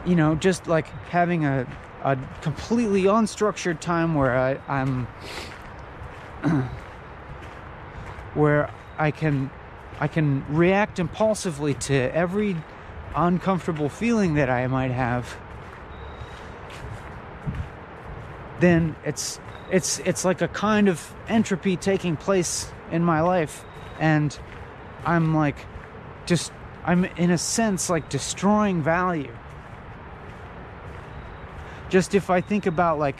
you know, just like having a, a completely unstructured time where I, I'm (clears throat) where I can I can react impulsively to every uncomfortable feeling that I might have, then it's it's it's like a kind of entropy taking place in my life and I'm like just I'm in a sense like destroying value. Just if I think about like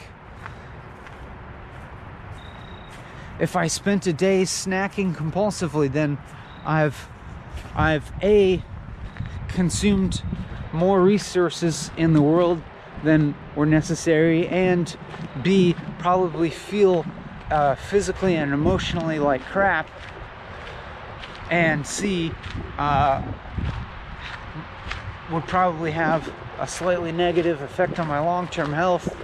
if I spent a day snacking compulsively, then I've I've a consumed more resources in the world than were necessary, and b probably feel uh, physically and emotionally like crap, and c uh, would probably have a slightly negative effect on my long-term health.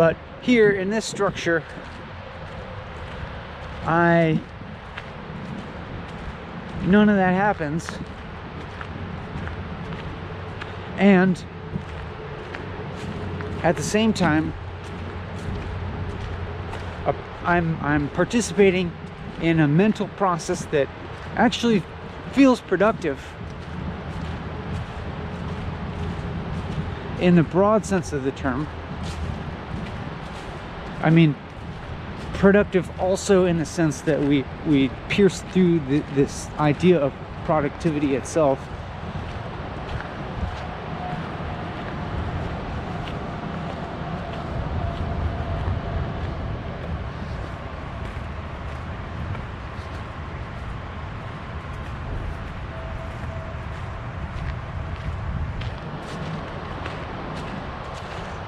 But here in this structure, I none of that happens. And at the same time, I'm I'm participating in a mental process that actually feels productive in the broad sense of the term. I mean, productive also in the sense that we we pierce through the, this idea of productivity itself.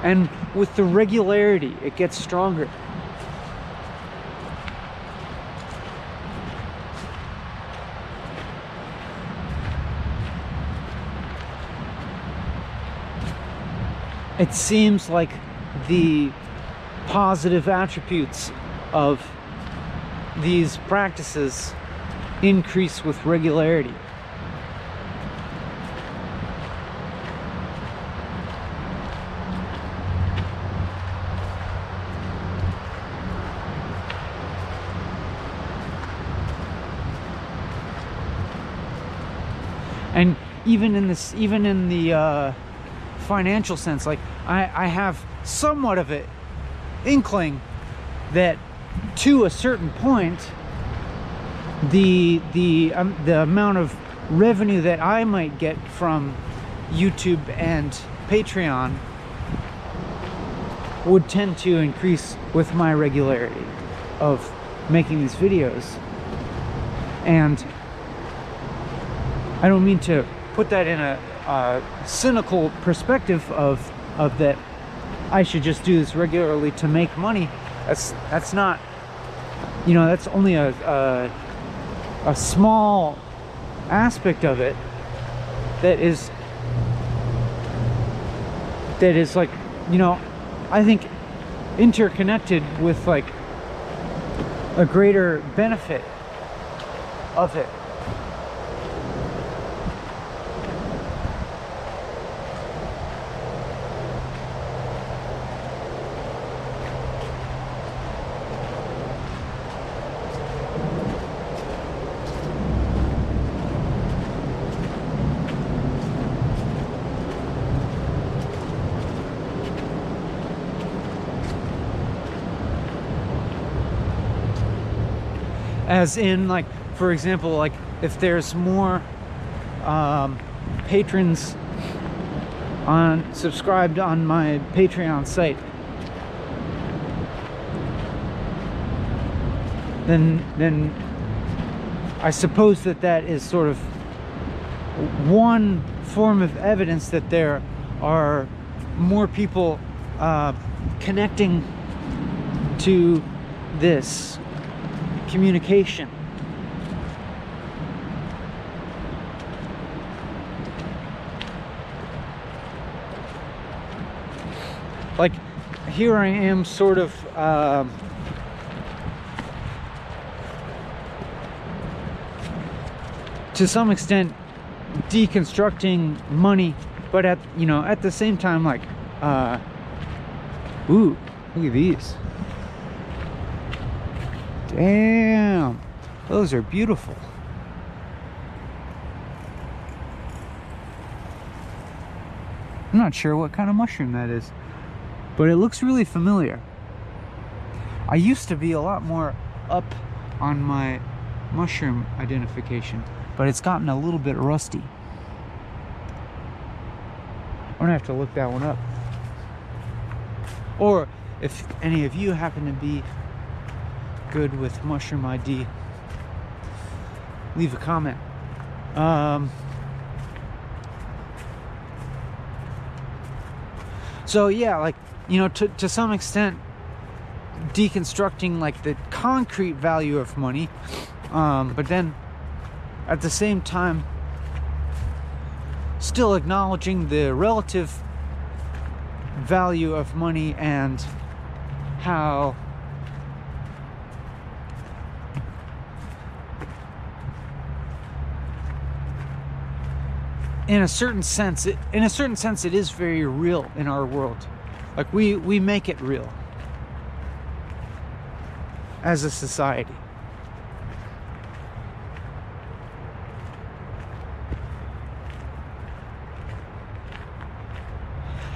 And with the regularity, it gets stronger. It seems like the positive attributes of these practices increase with regularity. and even in this even in the uh, financial sense like I, I have somewhat of an inkling that to a certain point the the um, the amount of revenue that I might get from YouTube and Patreon would tend to increase with my regularity of making these videos. And I don't mean to put that in a, a cynical perspective of of that I should just do this regularly to make money. That's that's not, you know, that's only a a, a small aspect of it that is that is like, you know, I think interconnected with like a greater benefit of it. As in like for example like if there's more um, patrons on subscribed on my patreon site then then i suppose that that is sort of one form of evidence that there are more people uh, connecting to this communication. Like here I am sort of uh, to some extent deconstructing money but at you know at the same time like uh ooh look at these Damn, those are beautiful. I'm not sure what kind of mushroom that is, but it looks really familiar. I used to be a lot more up on my mushroom identification, but it's gotten a little bit rusty. I'm gonna have to look that one up. Or if any of you happen to be good with Mushroom ID, leave a comment. Um, so yeah, like you know, to to some extent, deconstructing like the concrete value of money, um, but then at the same time, still acknowledging the relative value of money and how in a certain sense it, in a certain sense it is very real in our world. Like we we make it real. As a society.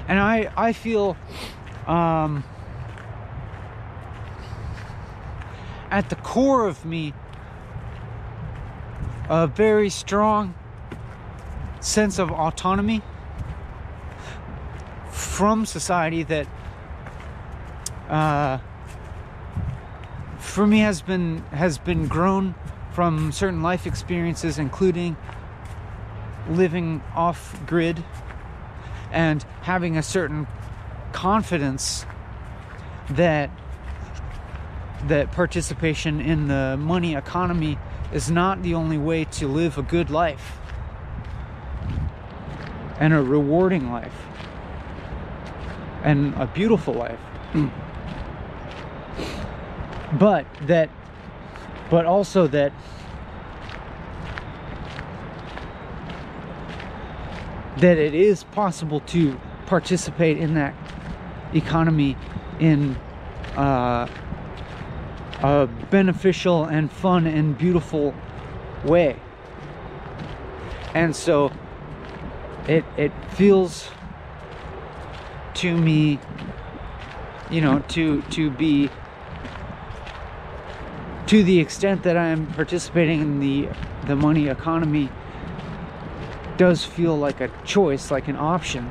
And i i feel um at the core of me a very strong sense of autonomy from society that uh, for me has been has been grown from certain life experiences including living off grid and having a certain confidence that that participation in the money economy is not the only way to live a good life and a rewarding life and a beautiful life. (clears throat) but that, but also that that it is possible to participate in that economy in uh, a beneficial and fun and beautiful way. And so it it feels to me you know to to be to the extent that I'm participating in the the money economy does feel like a choice like an option.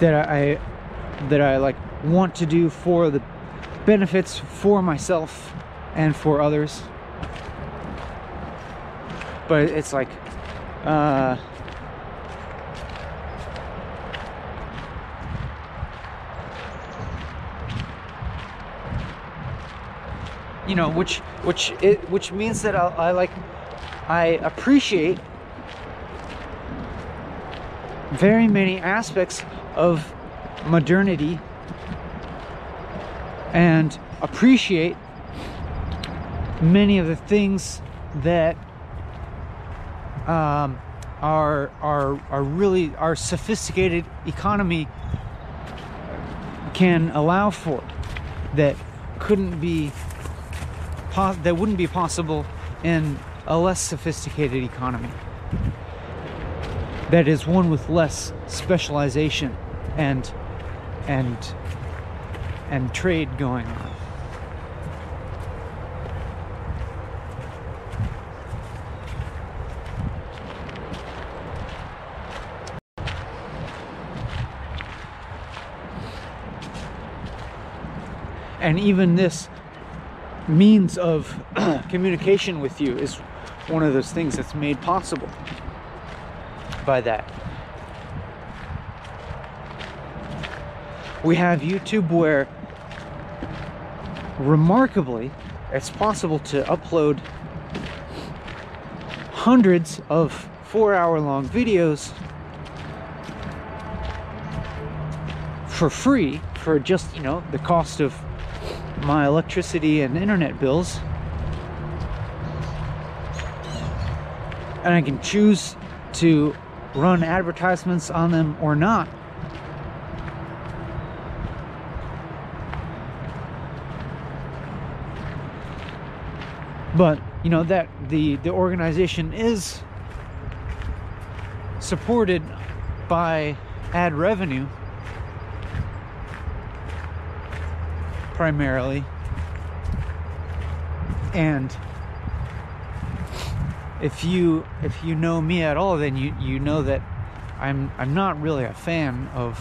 That I that I like want to do for the benefits for myself and for others but it's like uh you know which which it which means that I, I like I appreciate very many aspects of modernity and appreciate many of the things that um, our our our really our sophisticated economy can allow for that couldn't be that wouldn't be possible in a less sophisticated economy. That is one with less specialization and and and trade going on and even this means of (clears throat) communication with you is one of those things that's made possible by that. We have YouTube where remarkably it's possible to upload hundreds of four hour long videos for free for just you know the cost of my electricity and internet bills. And I can choose to run advertisements on them or not. But, you know, that the the organization is supported by ad revenue primarily. And if you if you know me at all, then you you know that I'm I'm not really a fan of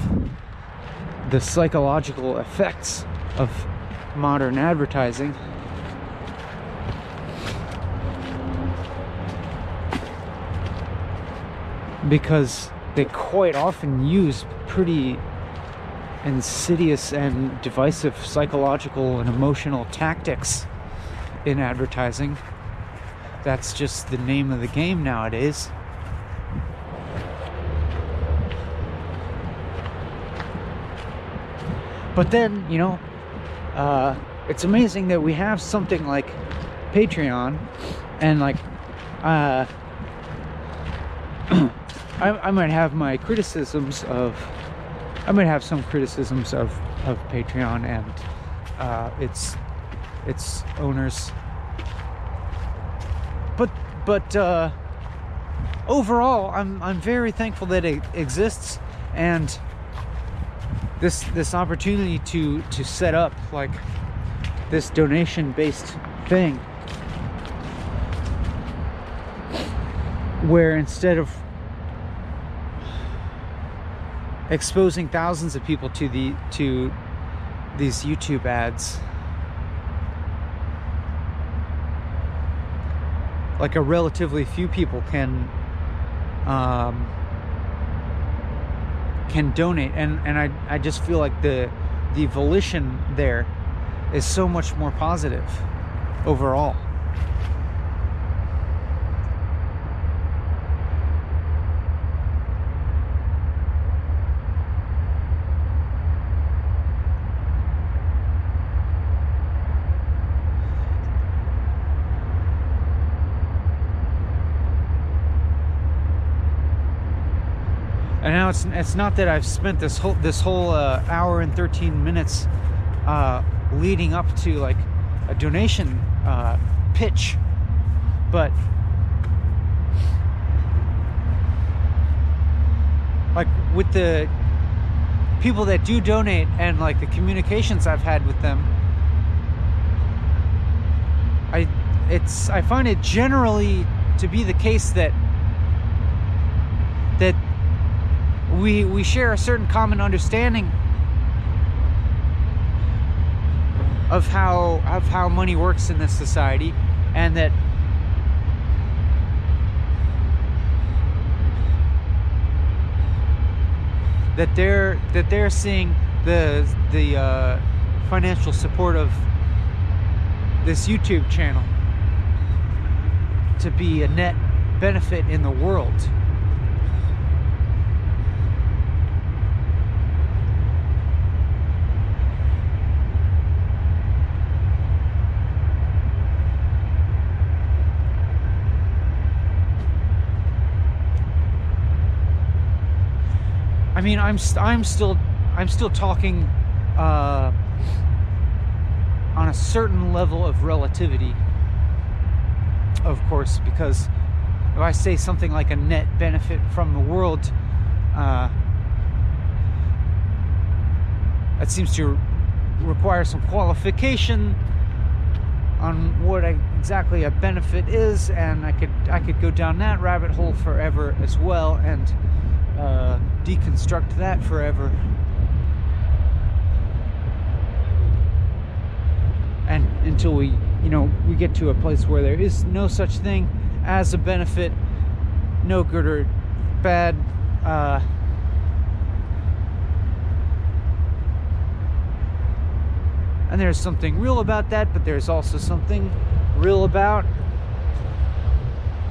the psychological effects of modern advertising. Because they quite often use pretty insidious and divisive psychological and emotional tactics in advertising. That's just the name of the game nowadays. But then, you know, uh, it's amazing that we have something like Patreon and like uh, (clears throat) I, I might have my criticisms of I might have some criticisms of, of Patreon and uh, its its owners. But but uh, overall I'm I'm very thankful that it exists and this this opportunity to to set up like this donation based thing where instead of exposing thousands of people to the to these YouTube ads. Like a relatively few people can um, can donate. And and I, I just feel like the the volition there is so much more positive overall And now it's it's not that I've spent this whole this whole uh, hour and 13 minutes uh, leading up to like a donation uh, pitch, but like with the people that do donate and like the communications I've had with them, I it's I find it generally to be the case that that we we share a certain common understanding of how of how money works in this society and that that they're that they're seeing the the uh, financial support of this YouTube channel to be a net benefit in the world. I mean, I'm st- I'm still I'm still talking uh, on a certain level of relativity, of course, because if I say something like a net benefit from the world, uh, that seems to require some qualification on what exactly a benefit is, and I could I could go down that rabbit hole forever as well, and uh, deconstruct that forever. And until we, you know, we get to a place where there is no such thing as a benefit, no good or bad. Uh, and there's something real about that, but there's also something real about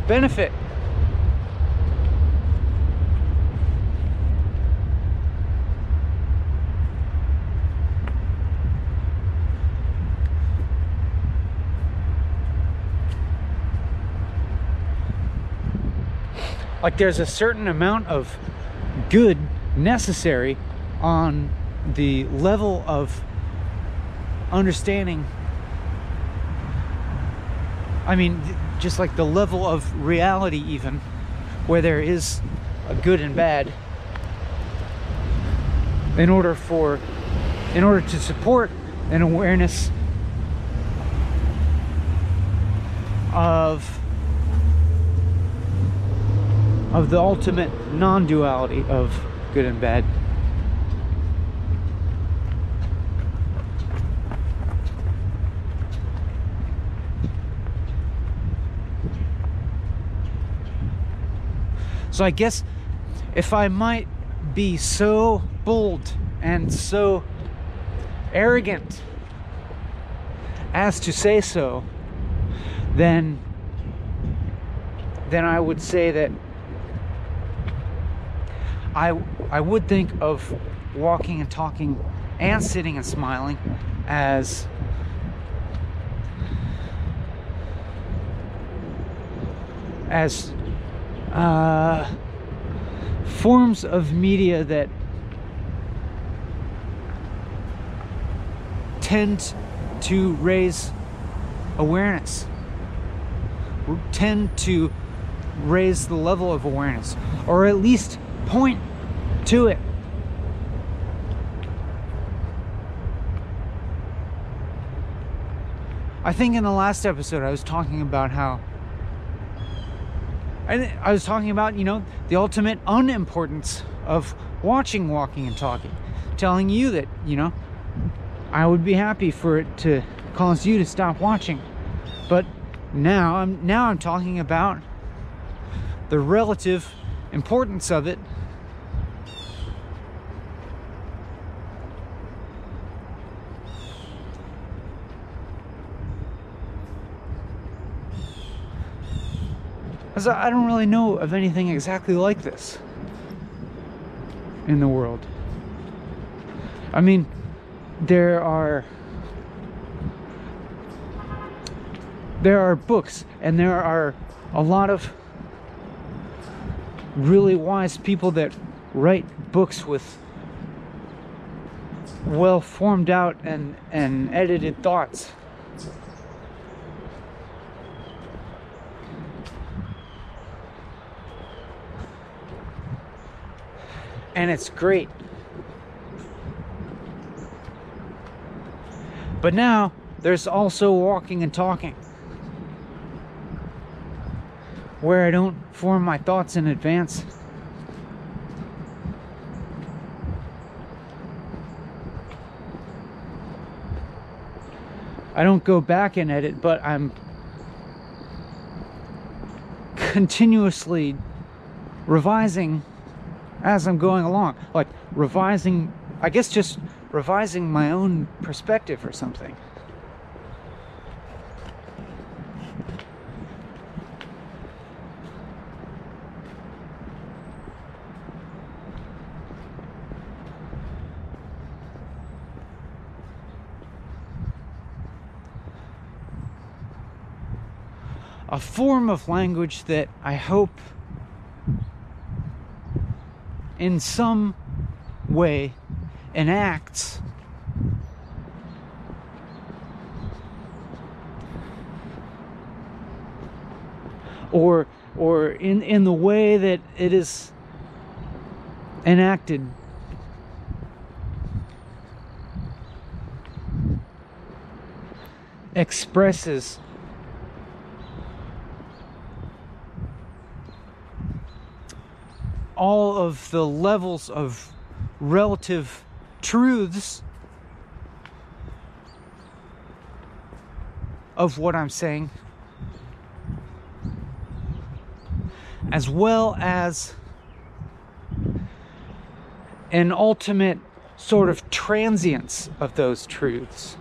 benefit. Like there's a certain amount of good necessary on the level of understanding. I mean just like the level of reality even where there is a good and bad in order for in order to support an awareness of of the ultimate non duality of good and bad. So I guess if I might be so bold and so arrogant as to say so, then then I would say that I I would think of walking and talking and sitting and smiling as as uh, forms of media that tend to raise awareness, tend to raise the level of awareness, or at least point to it. I think in the last episode I was talking about how I, I was talking about, you know, the ultimate unimportance of watching Walking and Talking, telling you that, you know, I would be happy for it to cause you to stop watching. But now I'm now I'm talking about the relative importance of it I don't really know of anything exactly like this in the world. I mean, there are there are books and there are a lot of really wise people that write books with well formed out and and edited thoughts and it's great. But now there's also walking and talking where I don't form my thoughts in advance. I don't go back and edit, but I'm continuously revising as I'm going along, like revising, I guess just revising my own perspective or something. A form of language that I hope in some way enacts or or in in the way that it is enacted. Expresses all of the levels of relative truths of what I'm saying, as well as an ultimate sort of transience of those truths.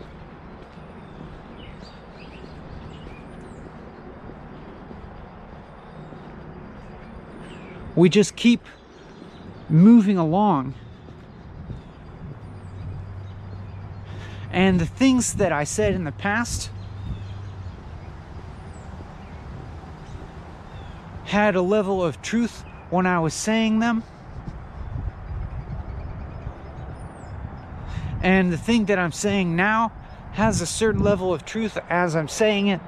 We just keep moving along. And the things that I said in the past had a level of truth when I was saying them. And the thing that I'm saying now has a certain level of truth as I'm saying it.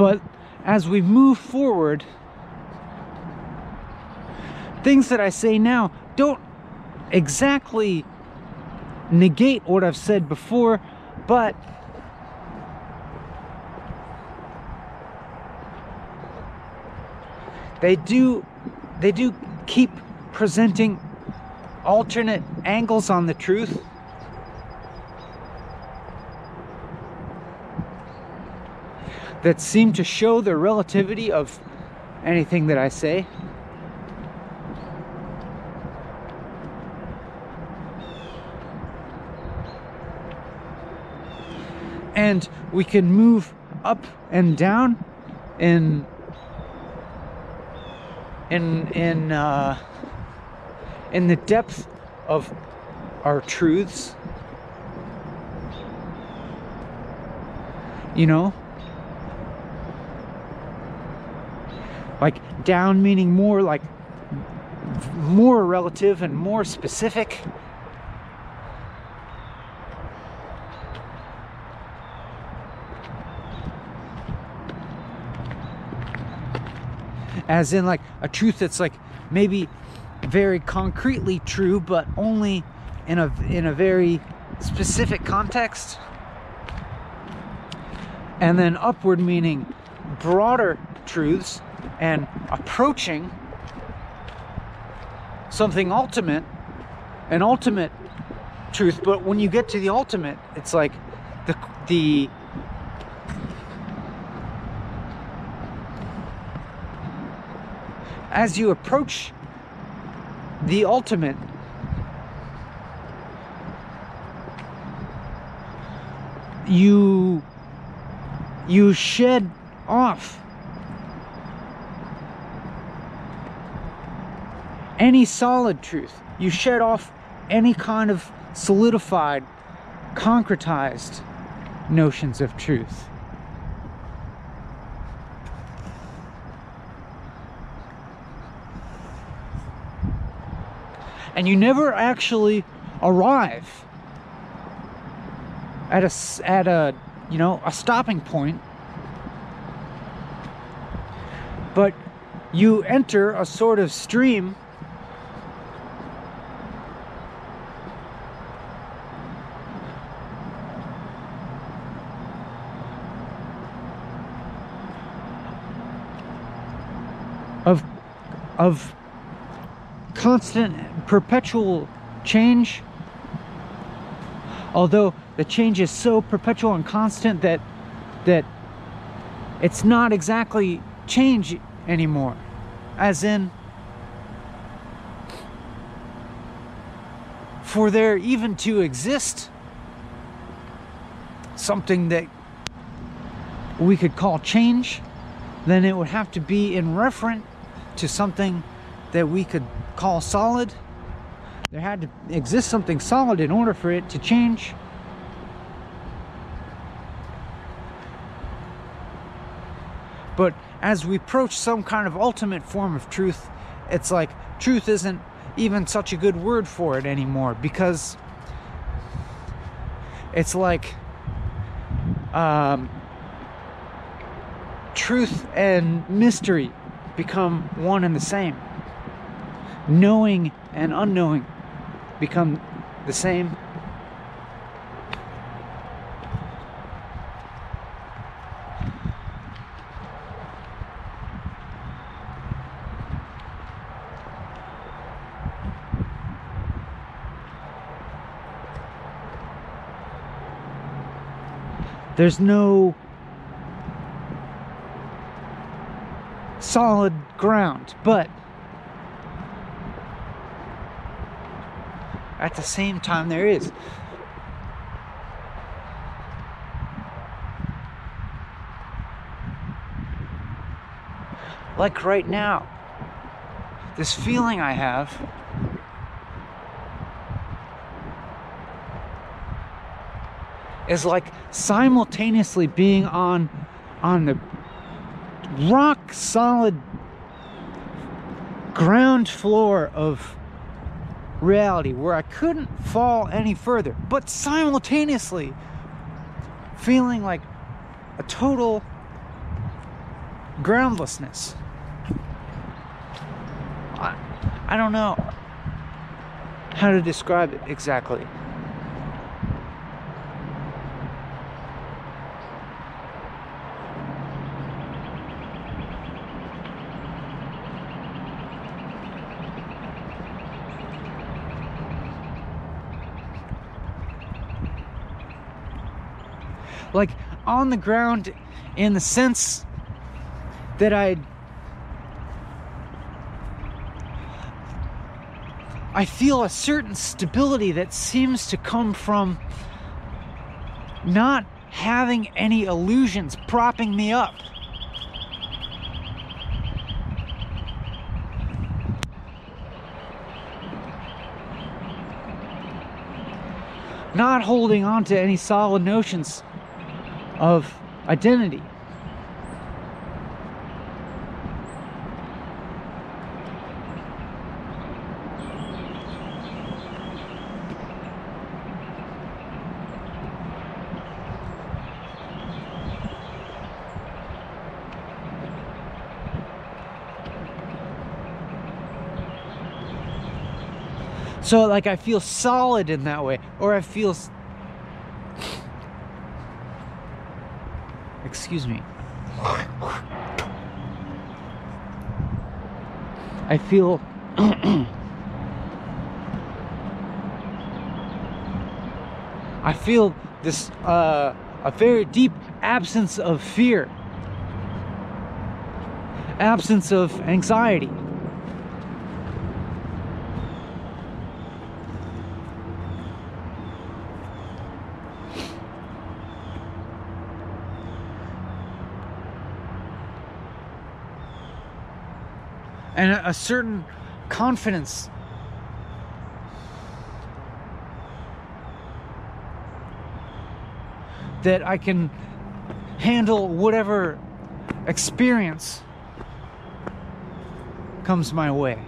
But as we move forward, things that I say now don't exactly negate what I've said before, but they do they do keep presenting alternate angles on the truth. That seem to show the relativity of anything that I say. and we can move up and down in in in uh, in the depth of our truths you know like down meaning more like more relative and more specific. As in like a truth that's like maybe very concretely true but only in a in a very specific context. And then upward meaning broader truths and approaching something ultimate an ultimate truth. But when you get to the ultimate it's like the the as you approach the ultimate, you you shed off any solid truth. You shed off any kind of solidified, concretized notions of truth. and you never actually arrive at a at a you know a stopping point but you enter a sort of stream of of constant, perpetual change. Although the change is so perpetual and constant that that it's not exactly change anymore. As in for there even to exist something that we could call change, then it would have to be in reference to something that we could call solid. There had to exist something solid in order for it to change. But as we approach some kind of ultimate form of truth, it's like truth isn't even such a good word for it anymore because it's like um, truth and mystery become one and the same knowing and unknowing become the same. There's no solid ground, but at the same time there is. Like right now, this feeling I have is like simultaneously being on on the rock solid ground floor of reality where I couldn't fall any further, but simultaneously feeling like a total groundlessness I, I don't know how to describe it exactly. Like on the ground in the sense that I I feel a certain stability that seems to come from not having any illusions propping me up. Not holding on to any solid notions of identity. So, like, I feel solid in that way, or I feel Excuse me. I feel (clears throat) I feel this uh, a very deep absence of fear, absence of anxiety. And a, certain confidence that I can handle whatever experience comes my way.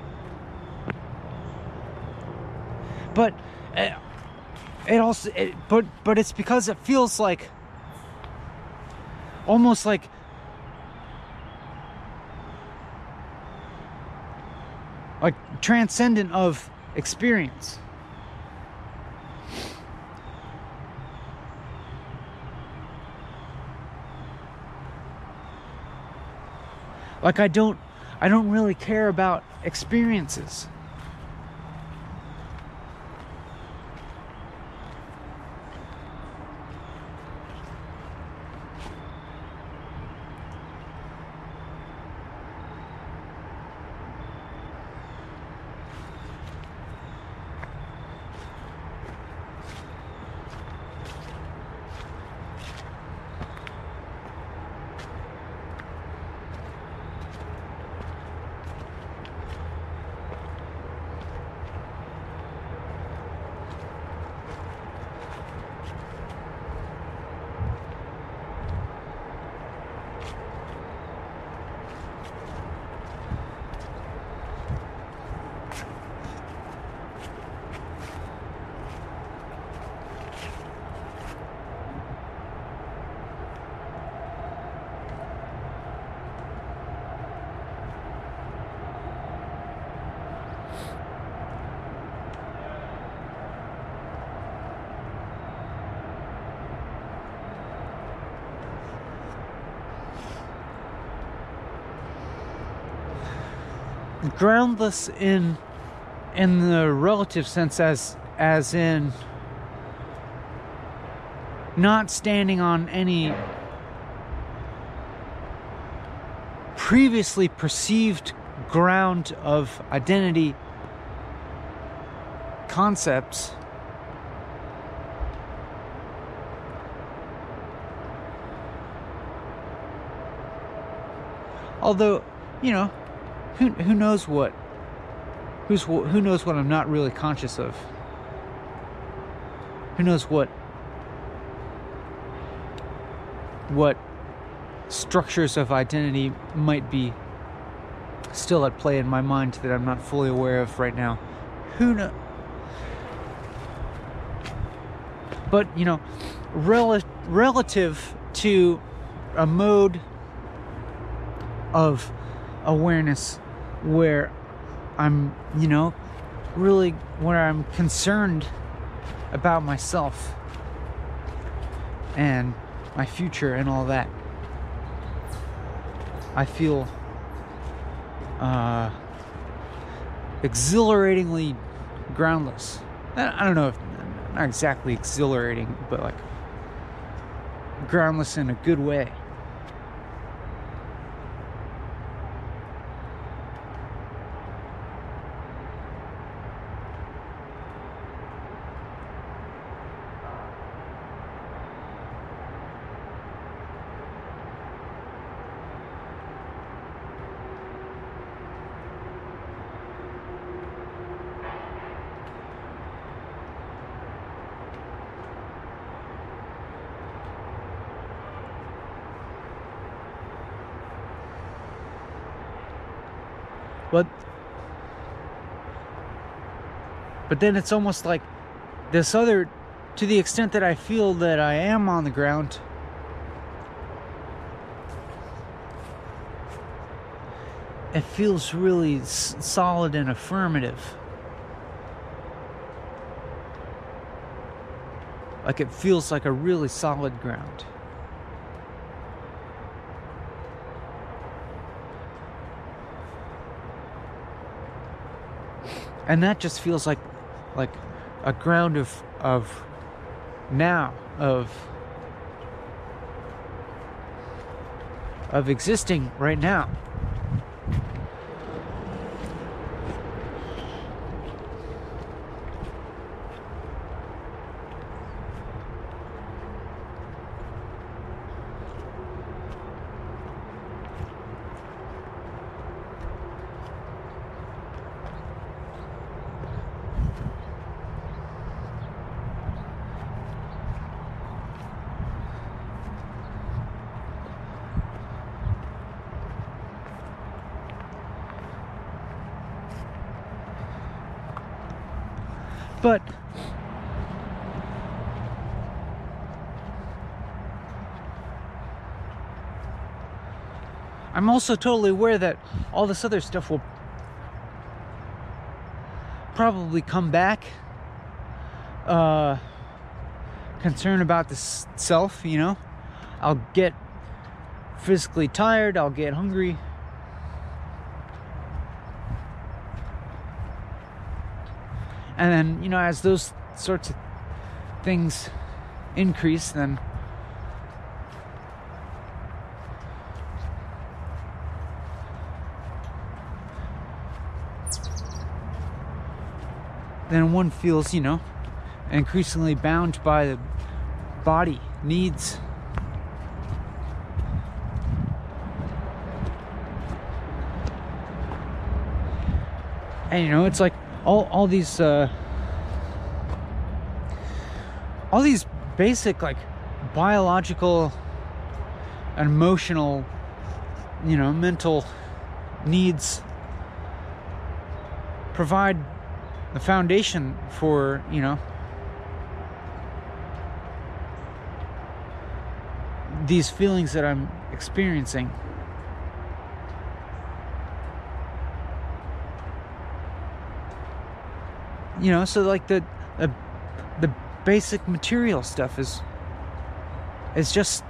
But uh, it also it, but but it's because it feels like almost like like transcendent of experience. Like I don't I don't really care about experiences. Groundless in in the relative sense as as in not standing on any previously perceived ground of identity concepts although you know who who knows what who's who knows what I'm not really conscious of? Who knows what what structures of identity might be still at play in my mind that I'm not fully aware of right now? Who knows but you know rel- relative to a mode of awareness where I'm, you know, really where I'm concerned about myself and my future and all that. I feel uh, exhilaratingly groundless. I don't know if not exactly exhilarating, but like groundless in a good way. But but then it's almost like this other to the extent that I feel that I am on the ground it feels really solid and affirmative. Like it feels like a really solid ground. and that just feels like like a ground of of now of of existing right now But I'm also totally aware that all this other stuff will probably come back. Uh, concern about the self, you know. I'll get physically tired, I'll get hungry, and then you know as those sorts of things increase then then one feels you know increasingly bound by the body needs. And you know it's like all all these uh, all these basic like biological and emotional you know mental needs provide the foundation for you know these feelings that I'm experiencing. You know so like the the, the basic material stuff is is just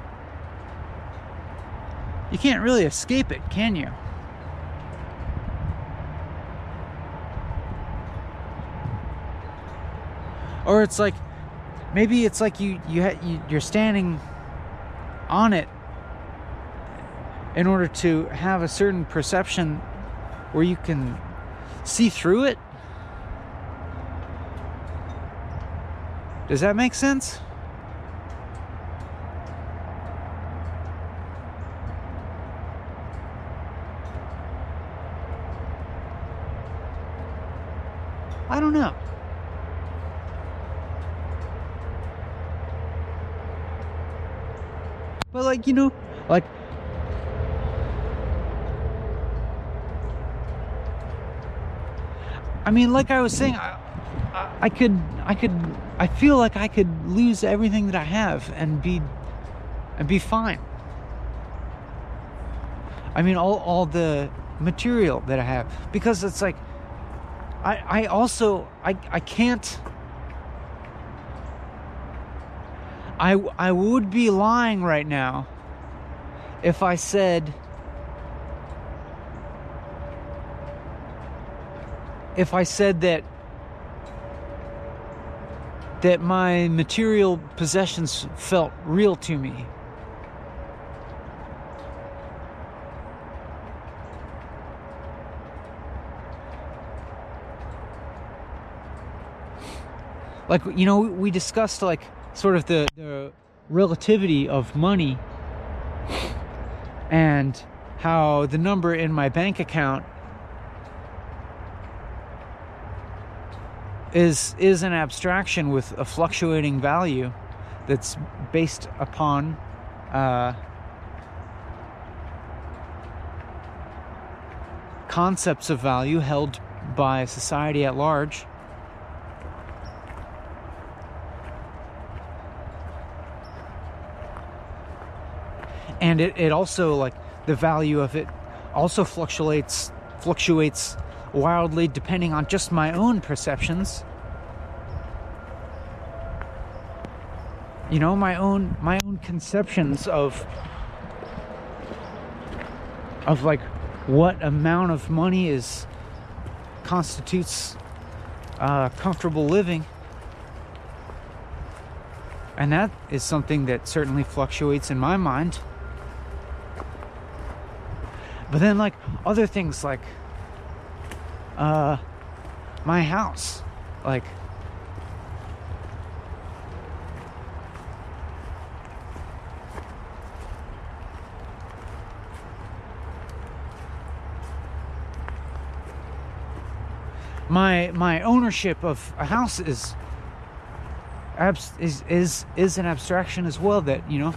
you can't really escape it can you or it's like maybe it's like you you, ha- you you're standing on it in order to have a certain perception where you can see through it Does that make sense? I don't know. But like, you know, like I mean, like I was saying, I, I could I could I feel like I could lose everything that I have and be and be fine. I mean all all the material that I have because it's like I, I also I, I can't I I would be lying right now if I said if I said that that my material possessions felt real to me. Like you know, we discussed like sort of the, the relativity of money and how the number in my bank account is is an abstraction with a fluctuating value that's based upon uh, concepts of value held by society at large. It, it also like the value of it also fluctuates fluctuates wildly depending on just my own perceptions. You know, my own my own conceptions of of like what amount of money is constitutes uh, comfortable living. And that is something that certainly fluctuates in my mind. But then, like other things, like uh, my house. Like, my my ownership of a house is is is is an abstraction as well that you know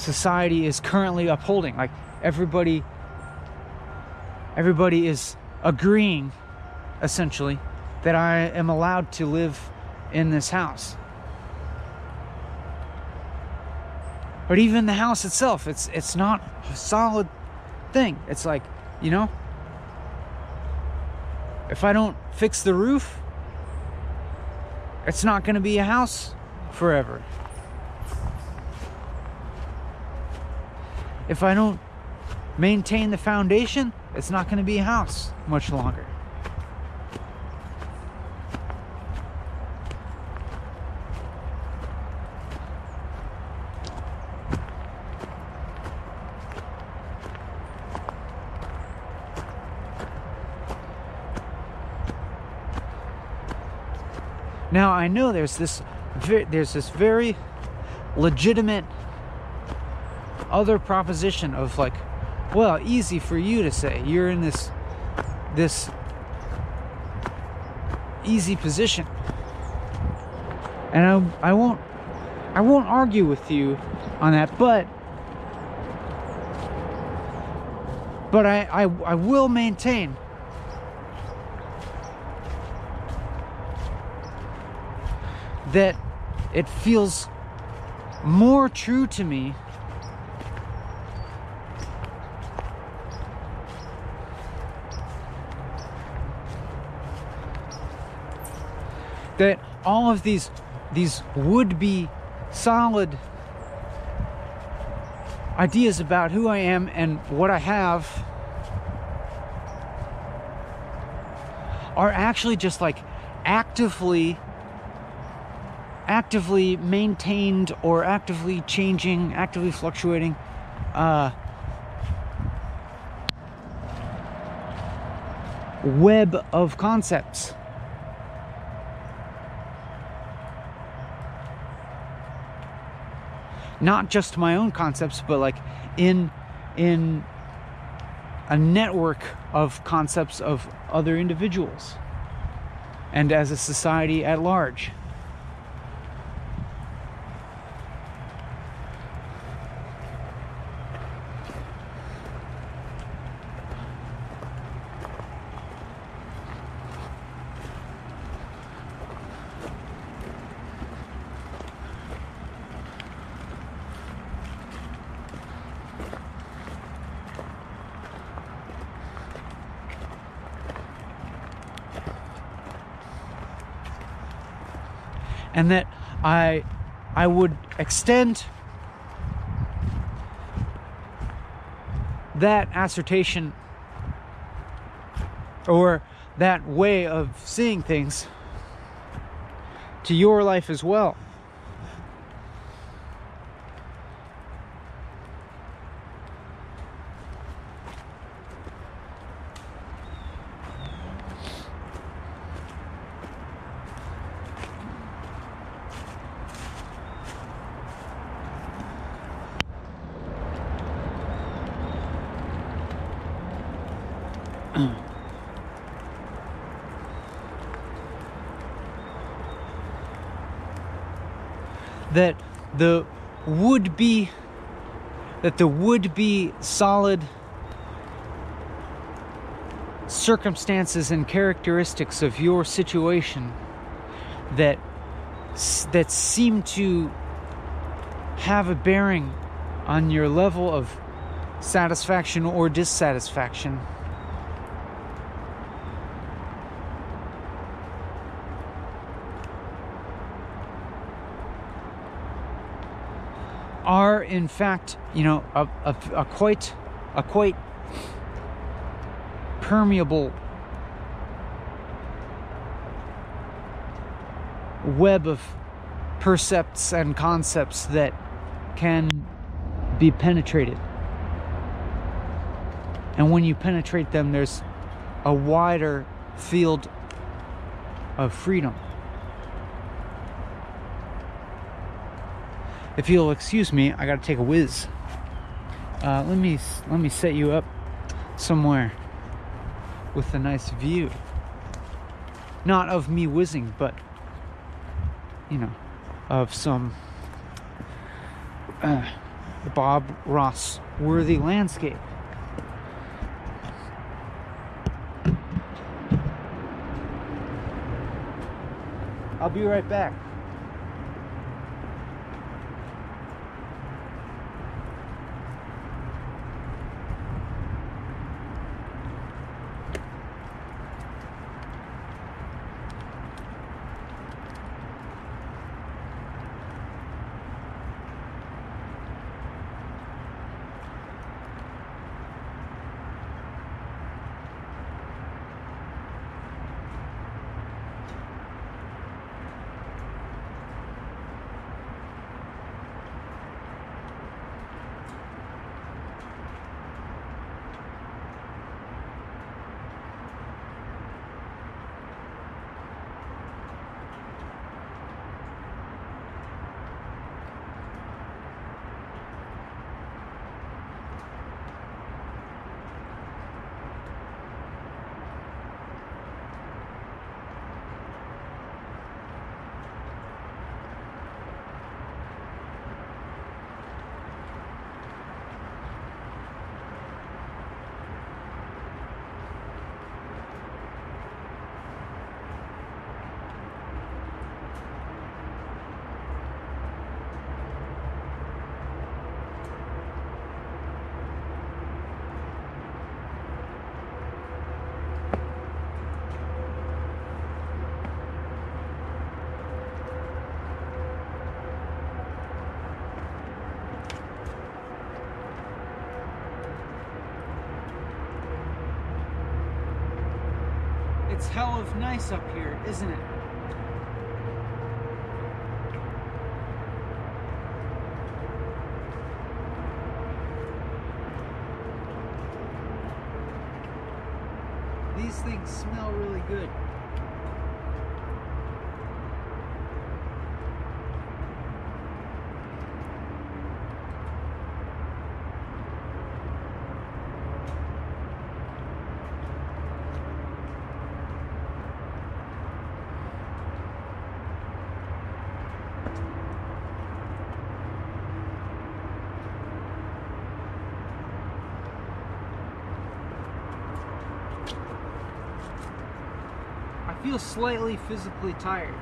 society is currently upholding like everybody everybody is agreeing, essentially, that I am allowed to live in this house. But even the house itself, it's it's not a solid thing. It's like, you know, if I don't fix the roof, it's not going to be a house forever. If I don't maintain the foundation, it's not going to be a house much longer. Now I know there's this there's this very legitimate other proposition of like well, easy for you to say. You're in this this easy position. And I, I won't I won't argue with you on that, but but I, I, I will maintain that it feels more true to me that all of these these would be solid ideas about who I am and what I have are actually just like actively actively maintained or actively changing, actively fluctuating uh, web of concepts. Not just my own concepts, but like in in a network of concepts of other individuals and as a society at large. And that I I would extend that assertion or that way of seeing things to your life as well. that the would be that the would be solid circumstances and characteristics of your situation that that seem to have a bearing on your level of satisfaction or dissatisfaction are in fact, you know, a, a, a quite a quite permeable web of percepts and concepts that can be penetrated. And when you penetrate them, there's a wider field of freedom. If you'll excuse me, I gotta take a whiz. Uh, let me let me set you up somewhere with a nice view. Not of me whizzing, but you know, of some uh, Bob Ross worthy landscape. I'll be right back. Slightly physically tired.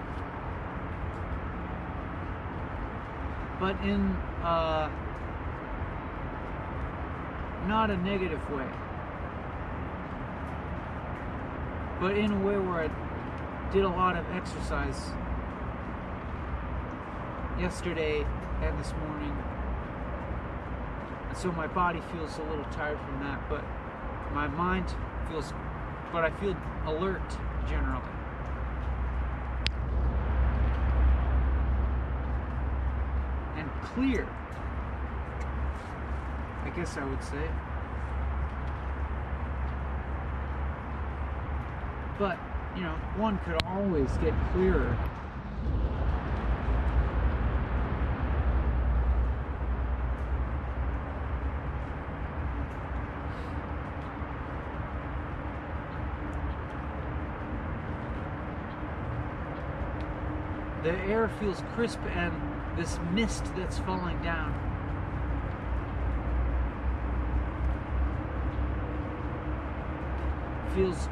But in uh, not a negative way. But in a way where I did a lot of exercise yesterday and this morning. And so my body feels a little tired from that, but my mind feels, but I feel alert generally. And clear, I guess I would say. But, you know, one could always get clearer The air feels crisp and this mist that's falling down. Feels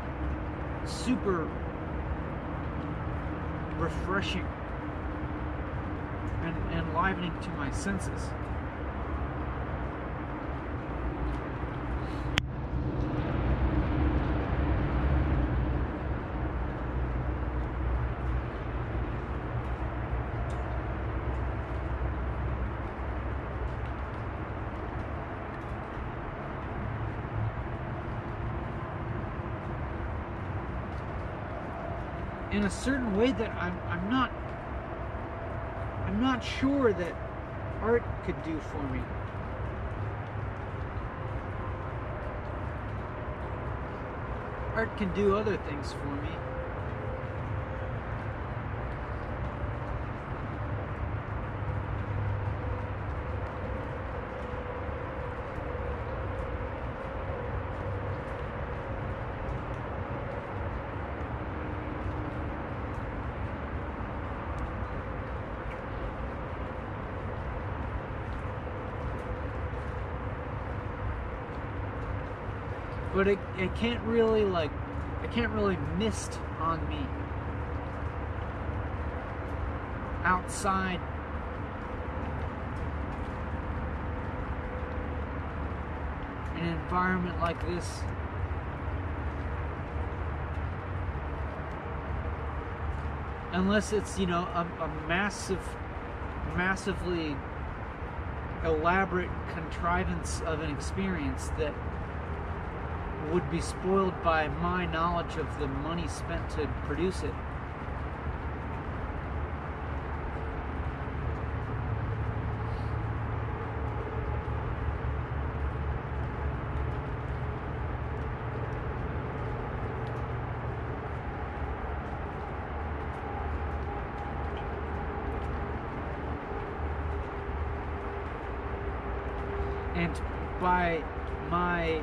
super refreshing and enlivening to my senses. in a certain way that I'm I'm not I'm not sure that art could do for me. Art can do other things for me. but it, can't really like it can't really mist on me. Outside. An environment like this. Unless it's you know a, a massive massively elaborate contrivance of an experience that would be spoiled by my knowledge of the money spent to produce it. And by my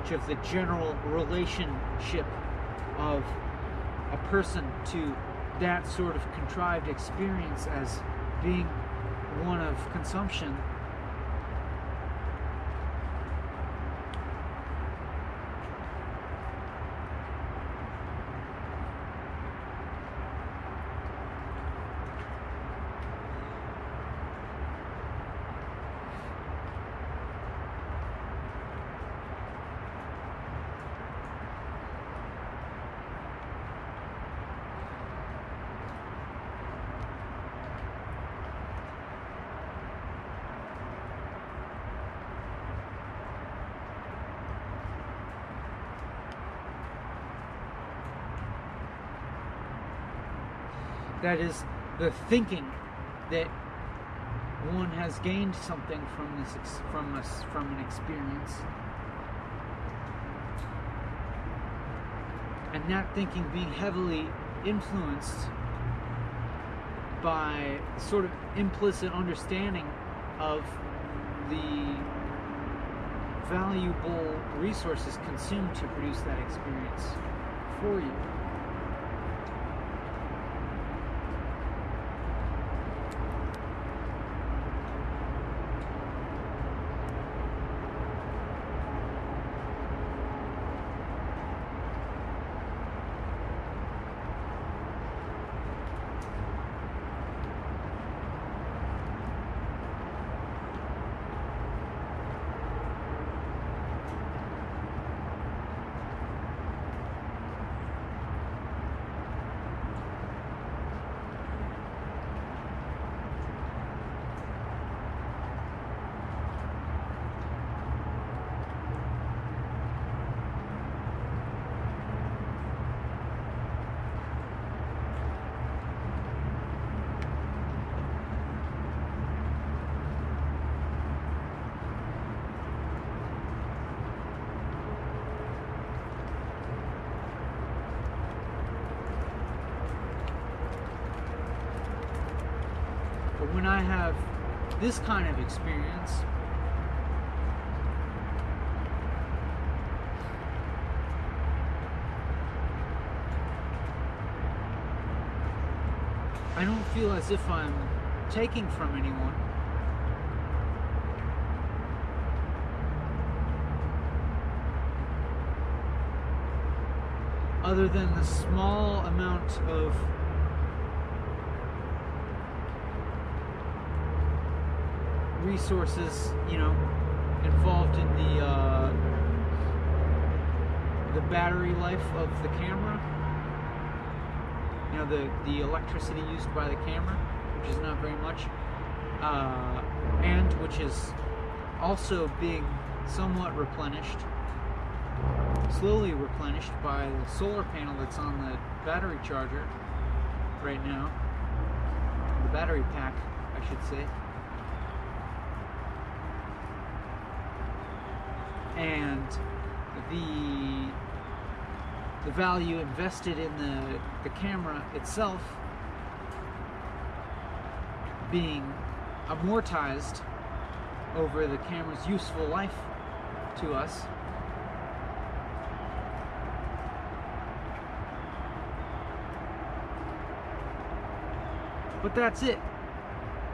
knowledge of the general relationship of a person to that sort of contrived experience as being one of consumption that is the thinking that one has gained something from this from us from an experience. And that thinking being heavily influenced by sort of implicit understanding of the valuable resources consumed to produce that experience for you this kind of experience, I don't feel as if I'm taking from anyone. Other than the small amount of resources, you know, involved in the uh, the battery life of the camera. You know, the the electricity used by the camera, which is not very much, uh, and which is also being somewhat replenished, slowly replenished by the solar panel that's on the battery charger right now, the battery pack, I should say. And the the value invested in the the camera itself being amortized over the camera's useful life to us. But that's it.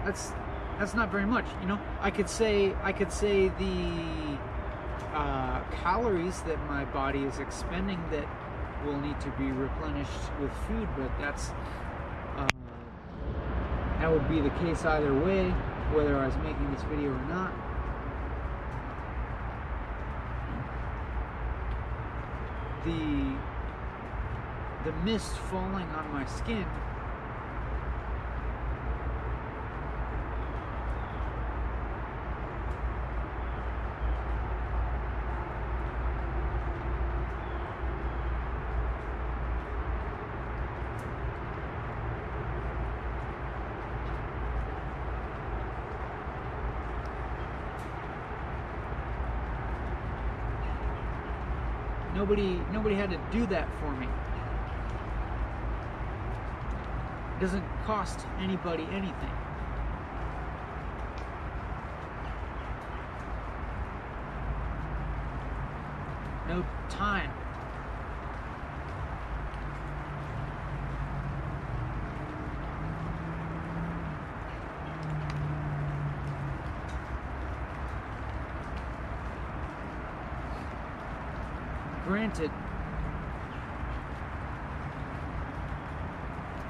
That's that's not very much you know? I could say i could say the uh, calories that my body is expending that will need to be replenished with food, but that's uh, that would be the case either way, whether I was making this video or not. The the mist falling on my skin Nobody had to do that for me. It doesn't cost anybody anything. No time. granted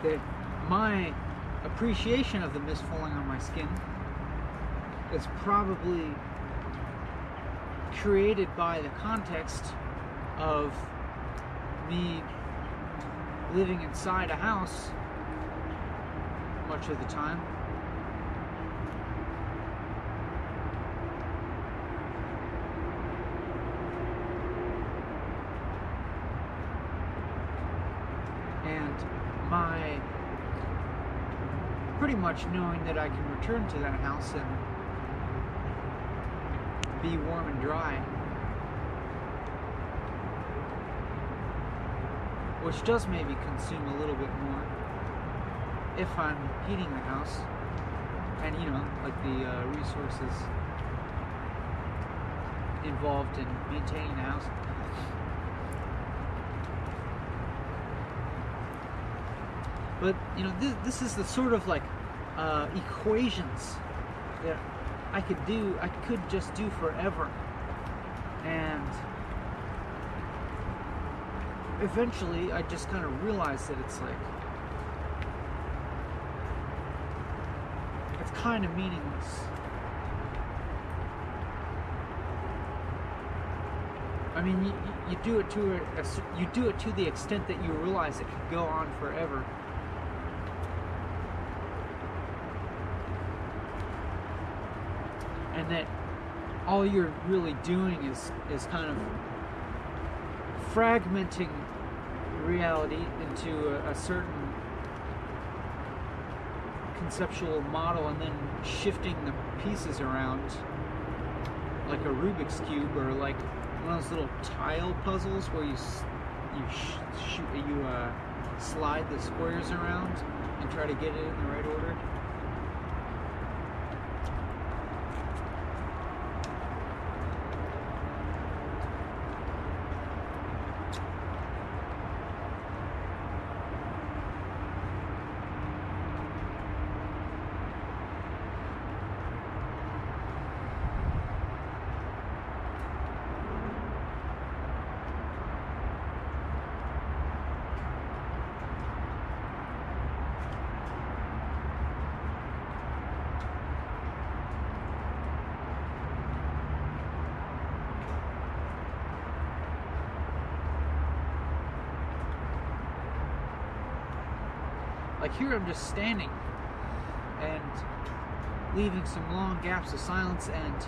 that my appreciation of the mist falling on my skin is probably created by the context of me living inside a house much of the time my pretty much knowing that I can return to that house and be warm and dry. Which does maybe consume a little bit more if I'm heating the house. And you know, like the uh, resources involved in maintaining the house. But you know, this, this is the sort of like uh, equations that I could do. I could just do forever, and eventually, I just kind of realized that it's like it's kind of meaningless. I mean, you, you do it to a, you do it to the extent that you realize it could go on forever. and that all you're really doing is is kind of fragmenting reality into a, a certain conceptual model and then shifting the pieces around like a Rubik's cube or like one of those little tile puzzles where you you sh- you uh, slide the squares around and try to get it in the right order. Like here, I'm just standing and leaving some long gaps of silence and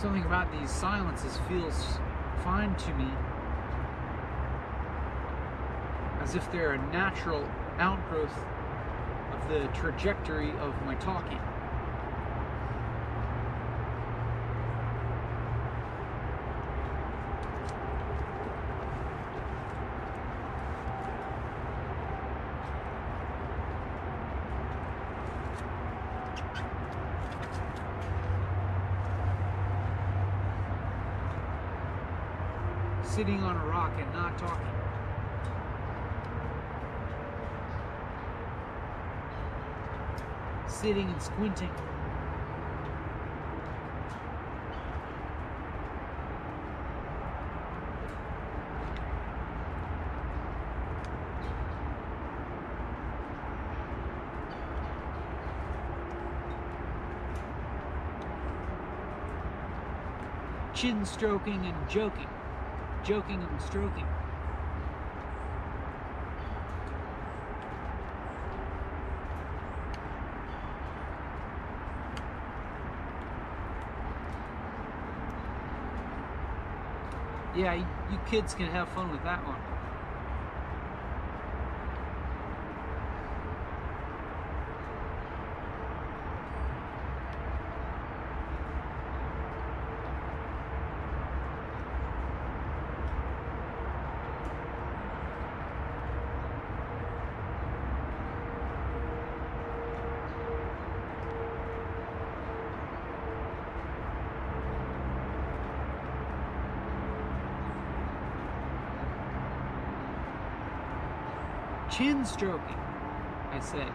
something about these silences feels fine to me as if they're a natural outgrowth of the trajectory of my talking. sitting on a rock and not talking. Sitting and squinting. Chin stroking and joking joking and stroking. Yeah, you kids can have fun with that one. Chin stroking, I say.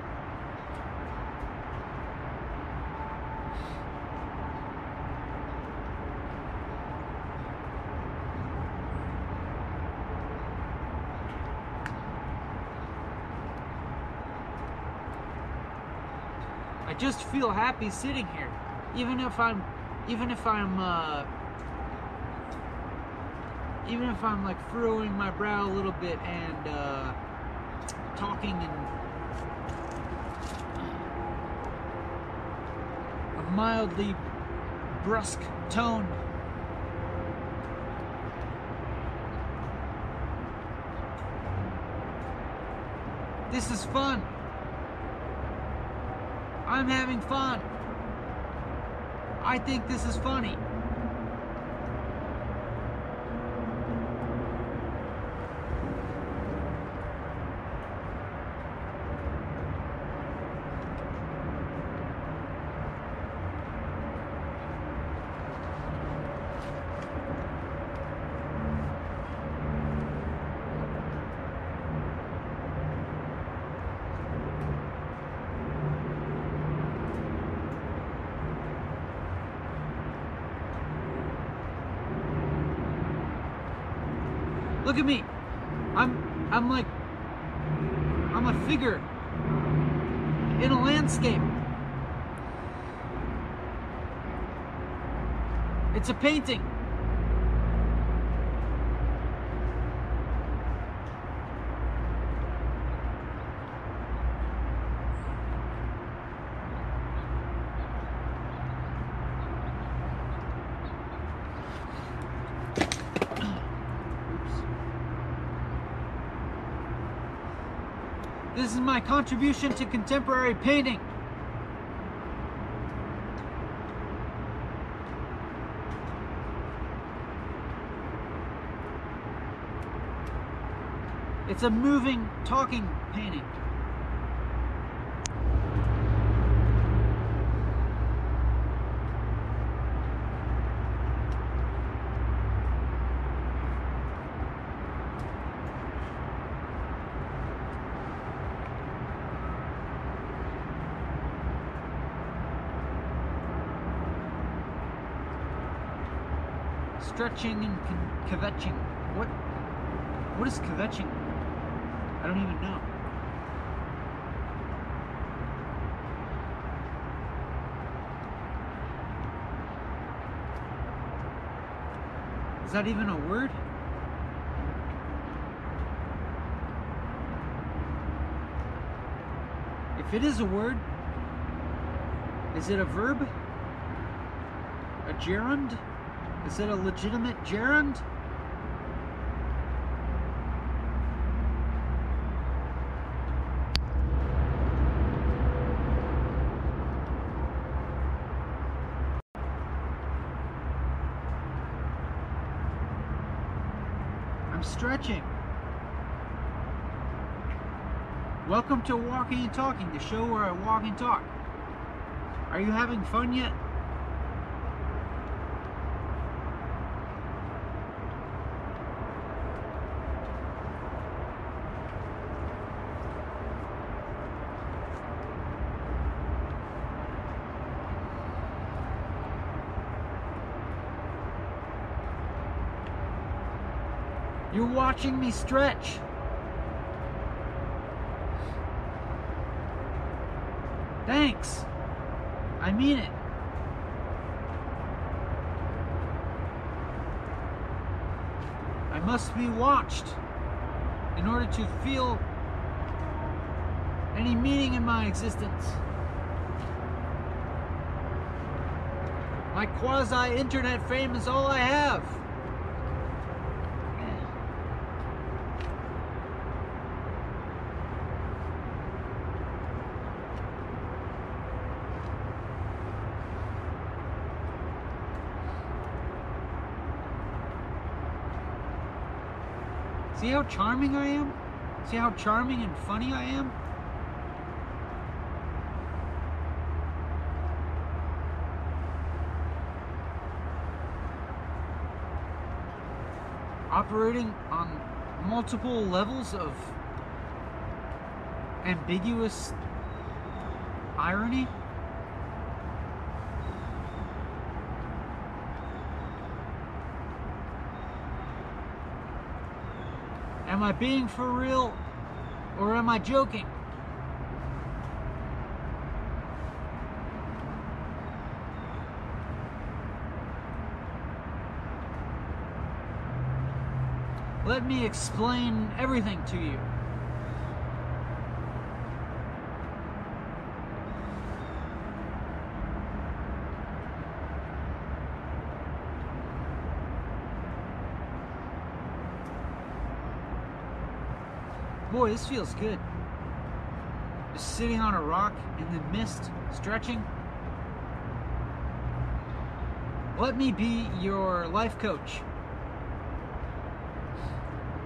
I just feel happy sitting here, even if I'm, even if I'm, uh, even if I'm like furrowing my brow a little bit and uh, talking in uh, a mildly brusque tone. This is fun. I'm having fun. I think this is funny. Look at me. I'm I'm like I'm a figure in a landscape. It's a painting. This is my contribution to contemporary painting. It's a moving, talking painting. Stretching and kvetching. What? What is kvetching? I don't even know. Is that even a word? If it is a word, is it a verb? A gerund? Is it a legitimate gerund? I'm stretching. Welcome to Walking and Talking, the show where I walk and talk. Are you having fun yet? You're watching me stretch. Thanks. I mean it. I must be watched in order to feel any meaning in my existence. My quasi internet fame is all I have. See how charming I am? See how charming and funny I am? Operating on multiple levels of ambiguous irony? Am I being for real or am I joking? Let me explain everything to you. Boy, this feels good. Just sitting on a rock in the mist, stretching. Let me be your life coach.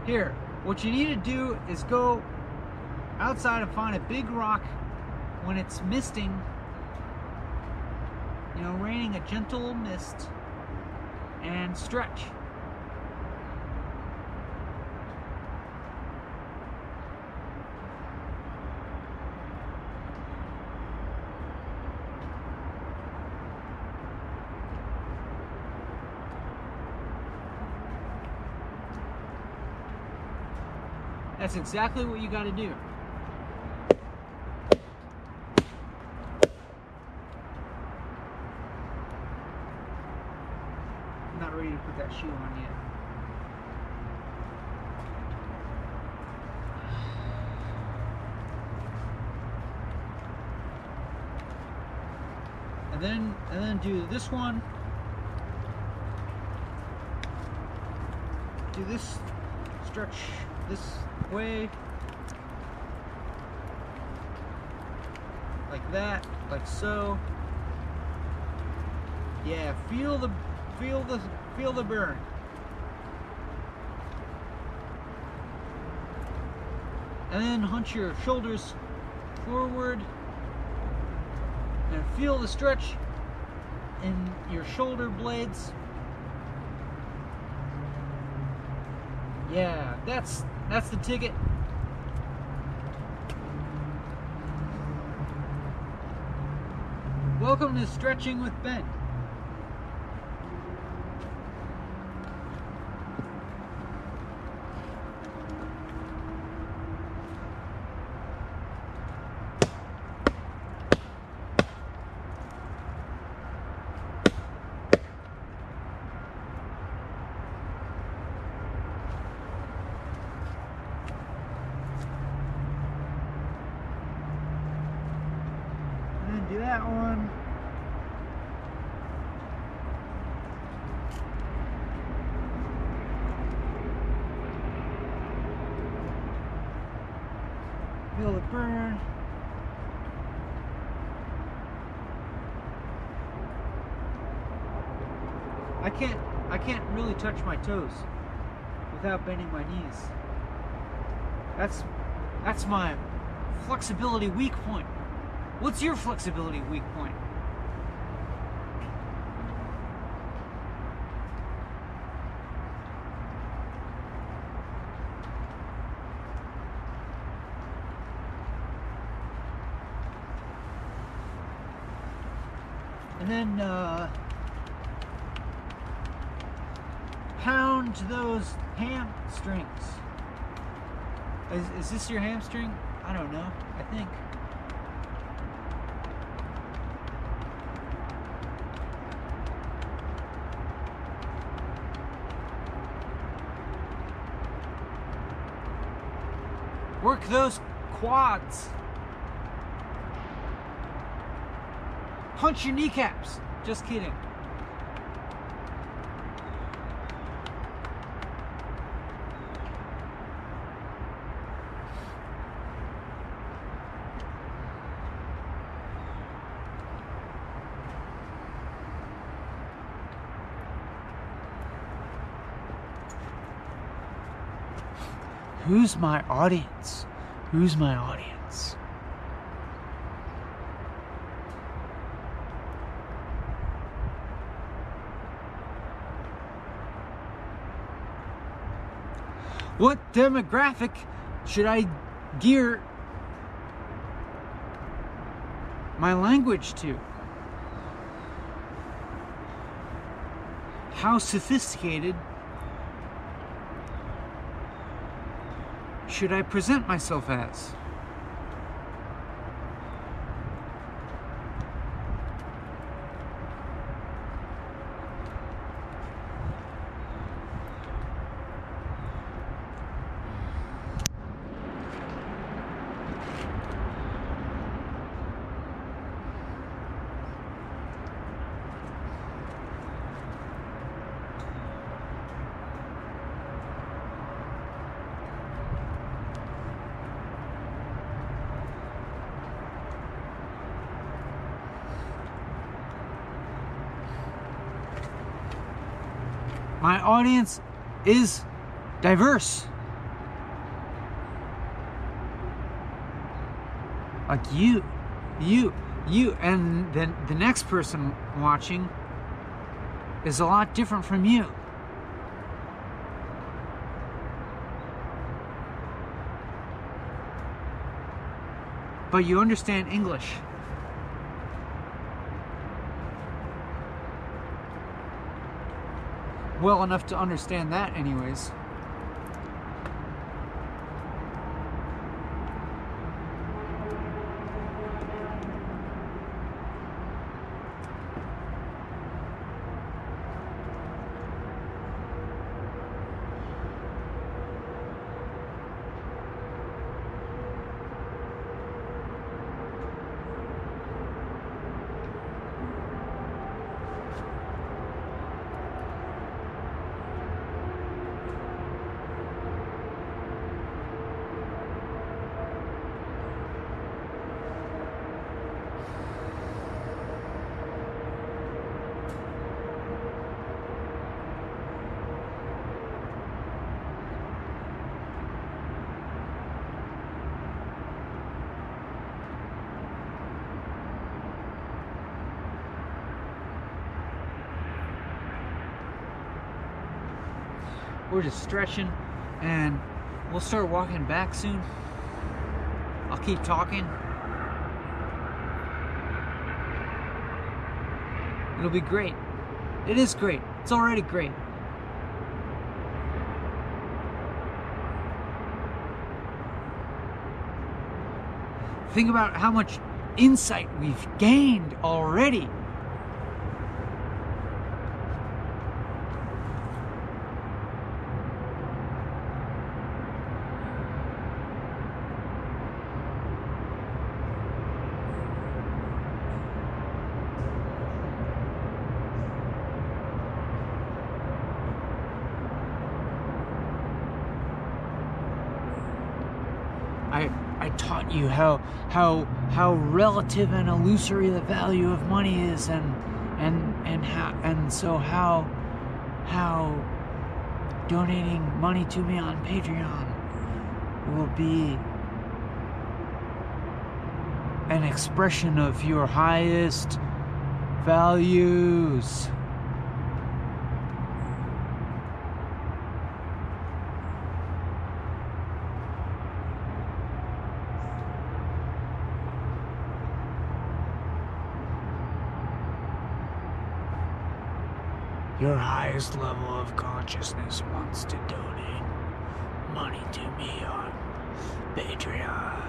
Here, what you need to do is go outside and find a big rock when it's misting, you know, raining a gentle mist, and stretch. That's exactly what you got to do. I'm not ready to put that shoe on yet. And then and then do this one. Do this stretch this way. Like that like so. Yeah feel the feel the feel the burn. And then hunch your shoulders forward and feel the stretch in your shoulder blades yeah that's that's the ticket. Welcome to Stretching with Ben. feel it burn. I can't I can't really touch my toes without bending my knees. That's that's my flexibility weak point. What's your flexibility weak point? And then uh, pound those hamstrings. Is, is this your hamstring? I don't know. I think. Work those quads. Punch your kneecaps. Just kidding. Who's my audience? Who's my audience? What demographic should I gear my language to? How sophisticated should I present myself as? My audience is diverse. Like you, you, you, and then the next person watching is a lot different from you. But you understand English. Well enough to understand that, anyways. We're just stretching and we'll start walking back soon. I'll keep talking. It'll be great. It is great. It's already great. Think about how much insight we've gained already. I I you how how how relative and illusory the value of money is and and and how and so how how donating money to me on Patreon will be an expression of your highest values. Your highest level of consciousness wants to donate money to me on Patreon.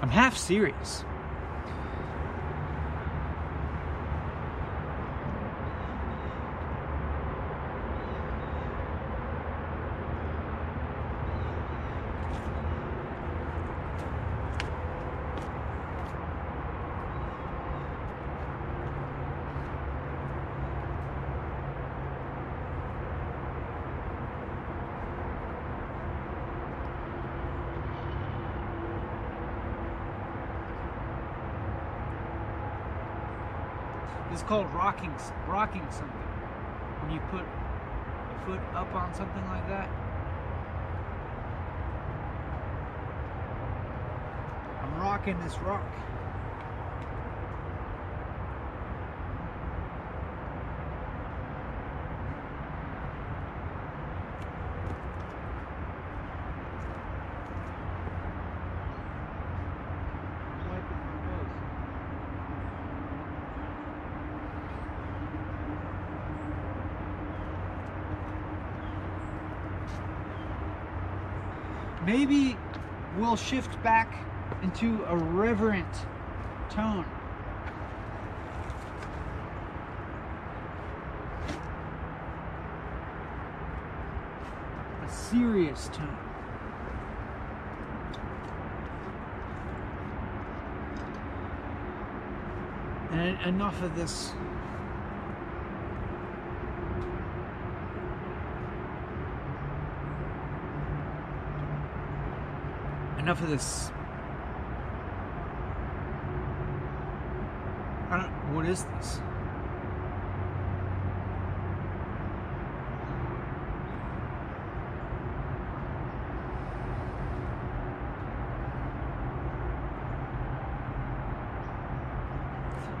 I'm half serious. Called rocking rocking something. When you put a foot up on something like that. I'm rocking this rock. Wiping my nose. maybe we'll shift back into a reverent tone. A serious tone. And enough of this enough of this. I don't. What is this?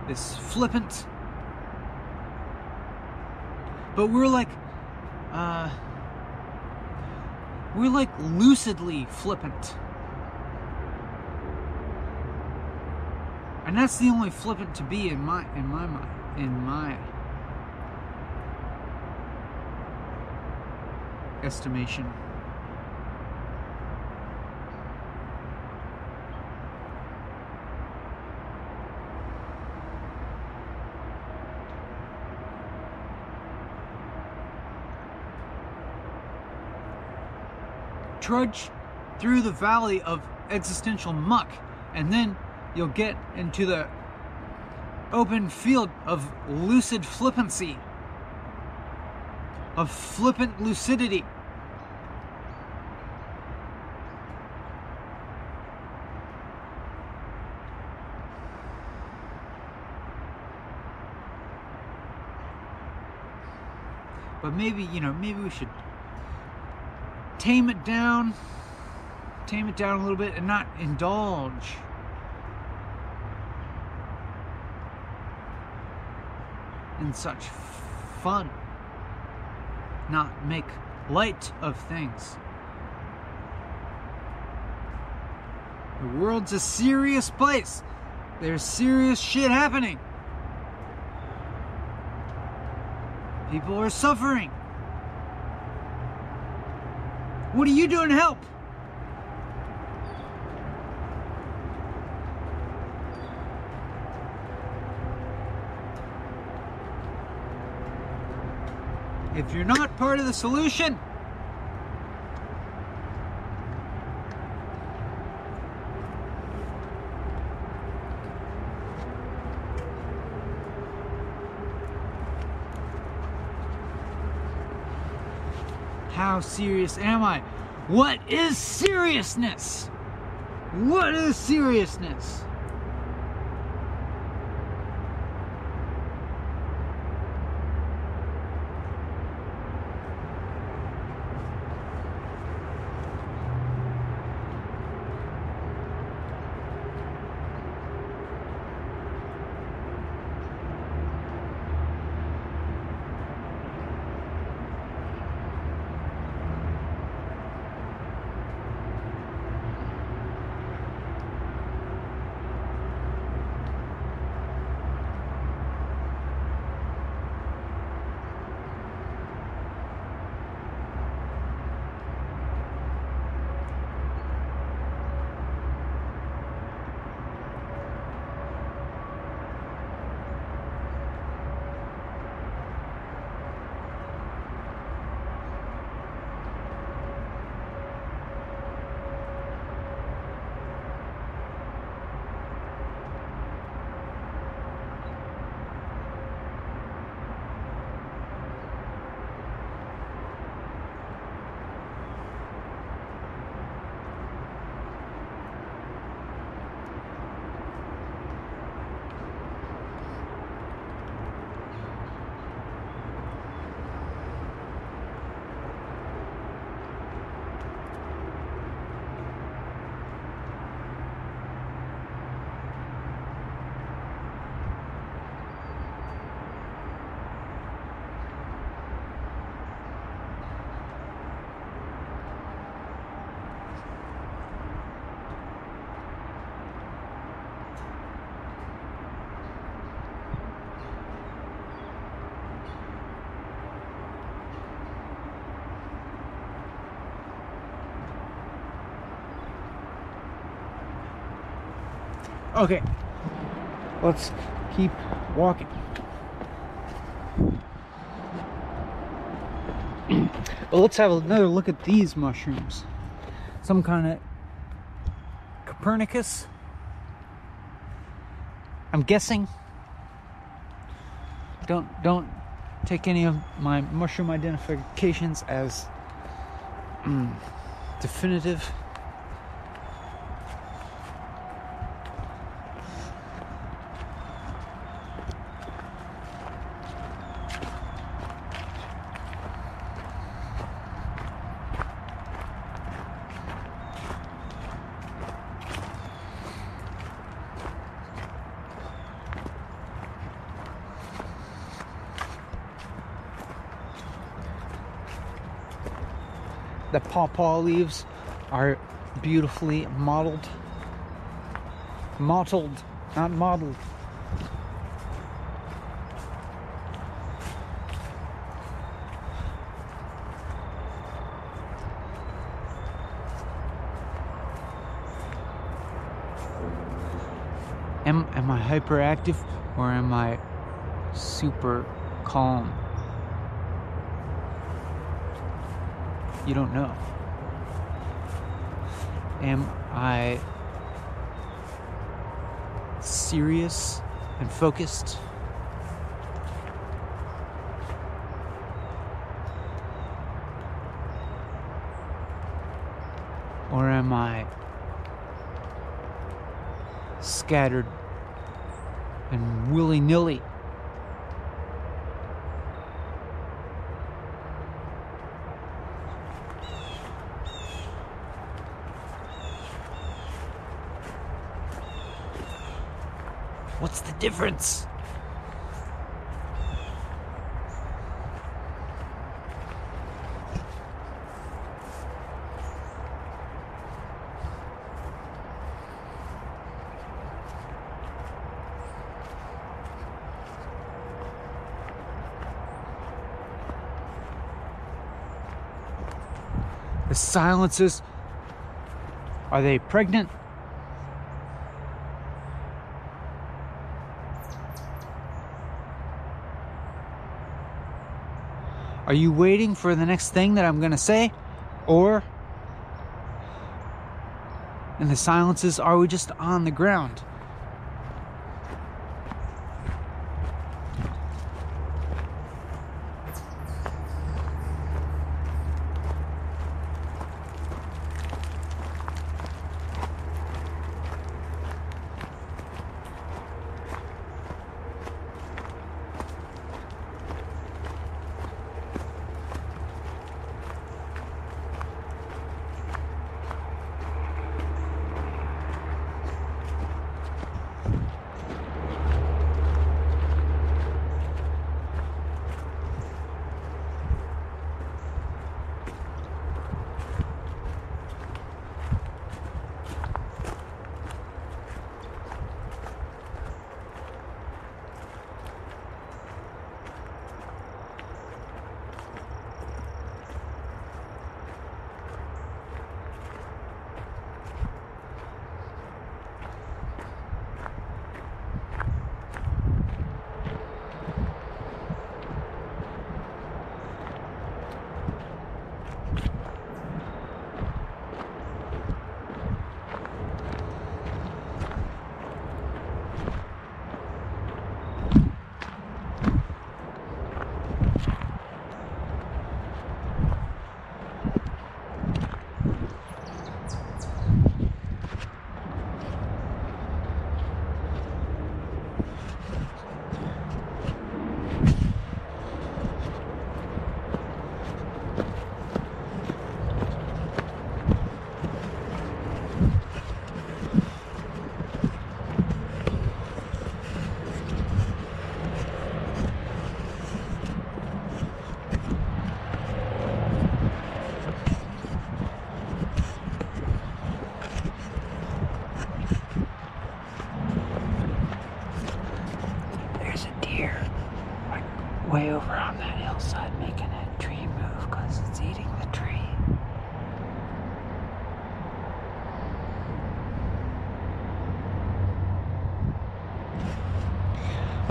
This flippant. But we're like, uh, we're like lucidly flippant. And that's the only flippant to be in my in my mind in my estimation. Trudge through the valley of existential muck, and then you'll get into the open field of lucid flippancy, of flippant lucidity. But maybe, you know, maybe we should tame it down, tame it down a little bit, and not indulge. In such fun. Not make light of things. The world's a serious place. There's serious shit happening. People are suffering. What are you doing to help? If you're not part of the solution, How serious am I? What is seriousness? What is seriousness? Okay, let's keep walking. well, let's have another look at these mushrooms. Some kind of Coprinus. I'm guessing. Don't don't take any of my mushroom identifications as mm, definitive. The pawpaw leaves are beautifully mottled. Mottled, not modeled. Am, am I hyperactive or am I super calm? You don't know. Am I serious and focused? Or am I scattered and willy nilly? What's the difference? The silences. Are they pregnant? Are you waiting for the next thing that I'm going to say? Or, in the silences, are we just on the ground?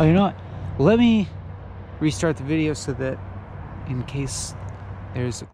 Oh, you know what? Let me restart the video so that in case there's a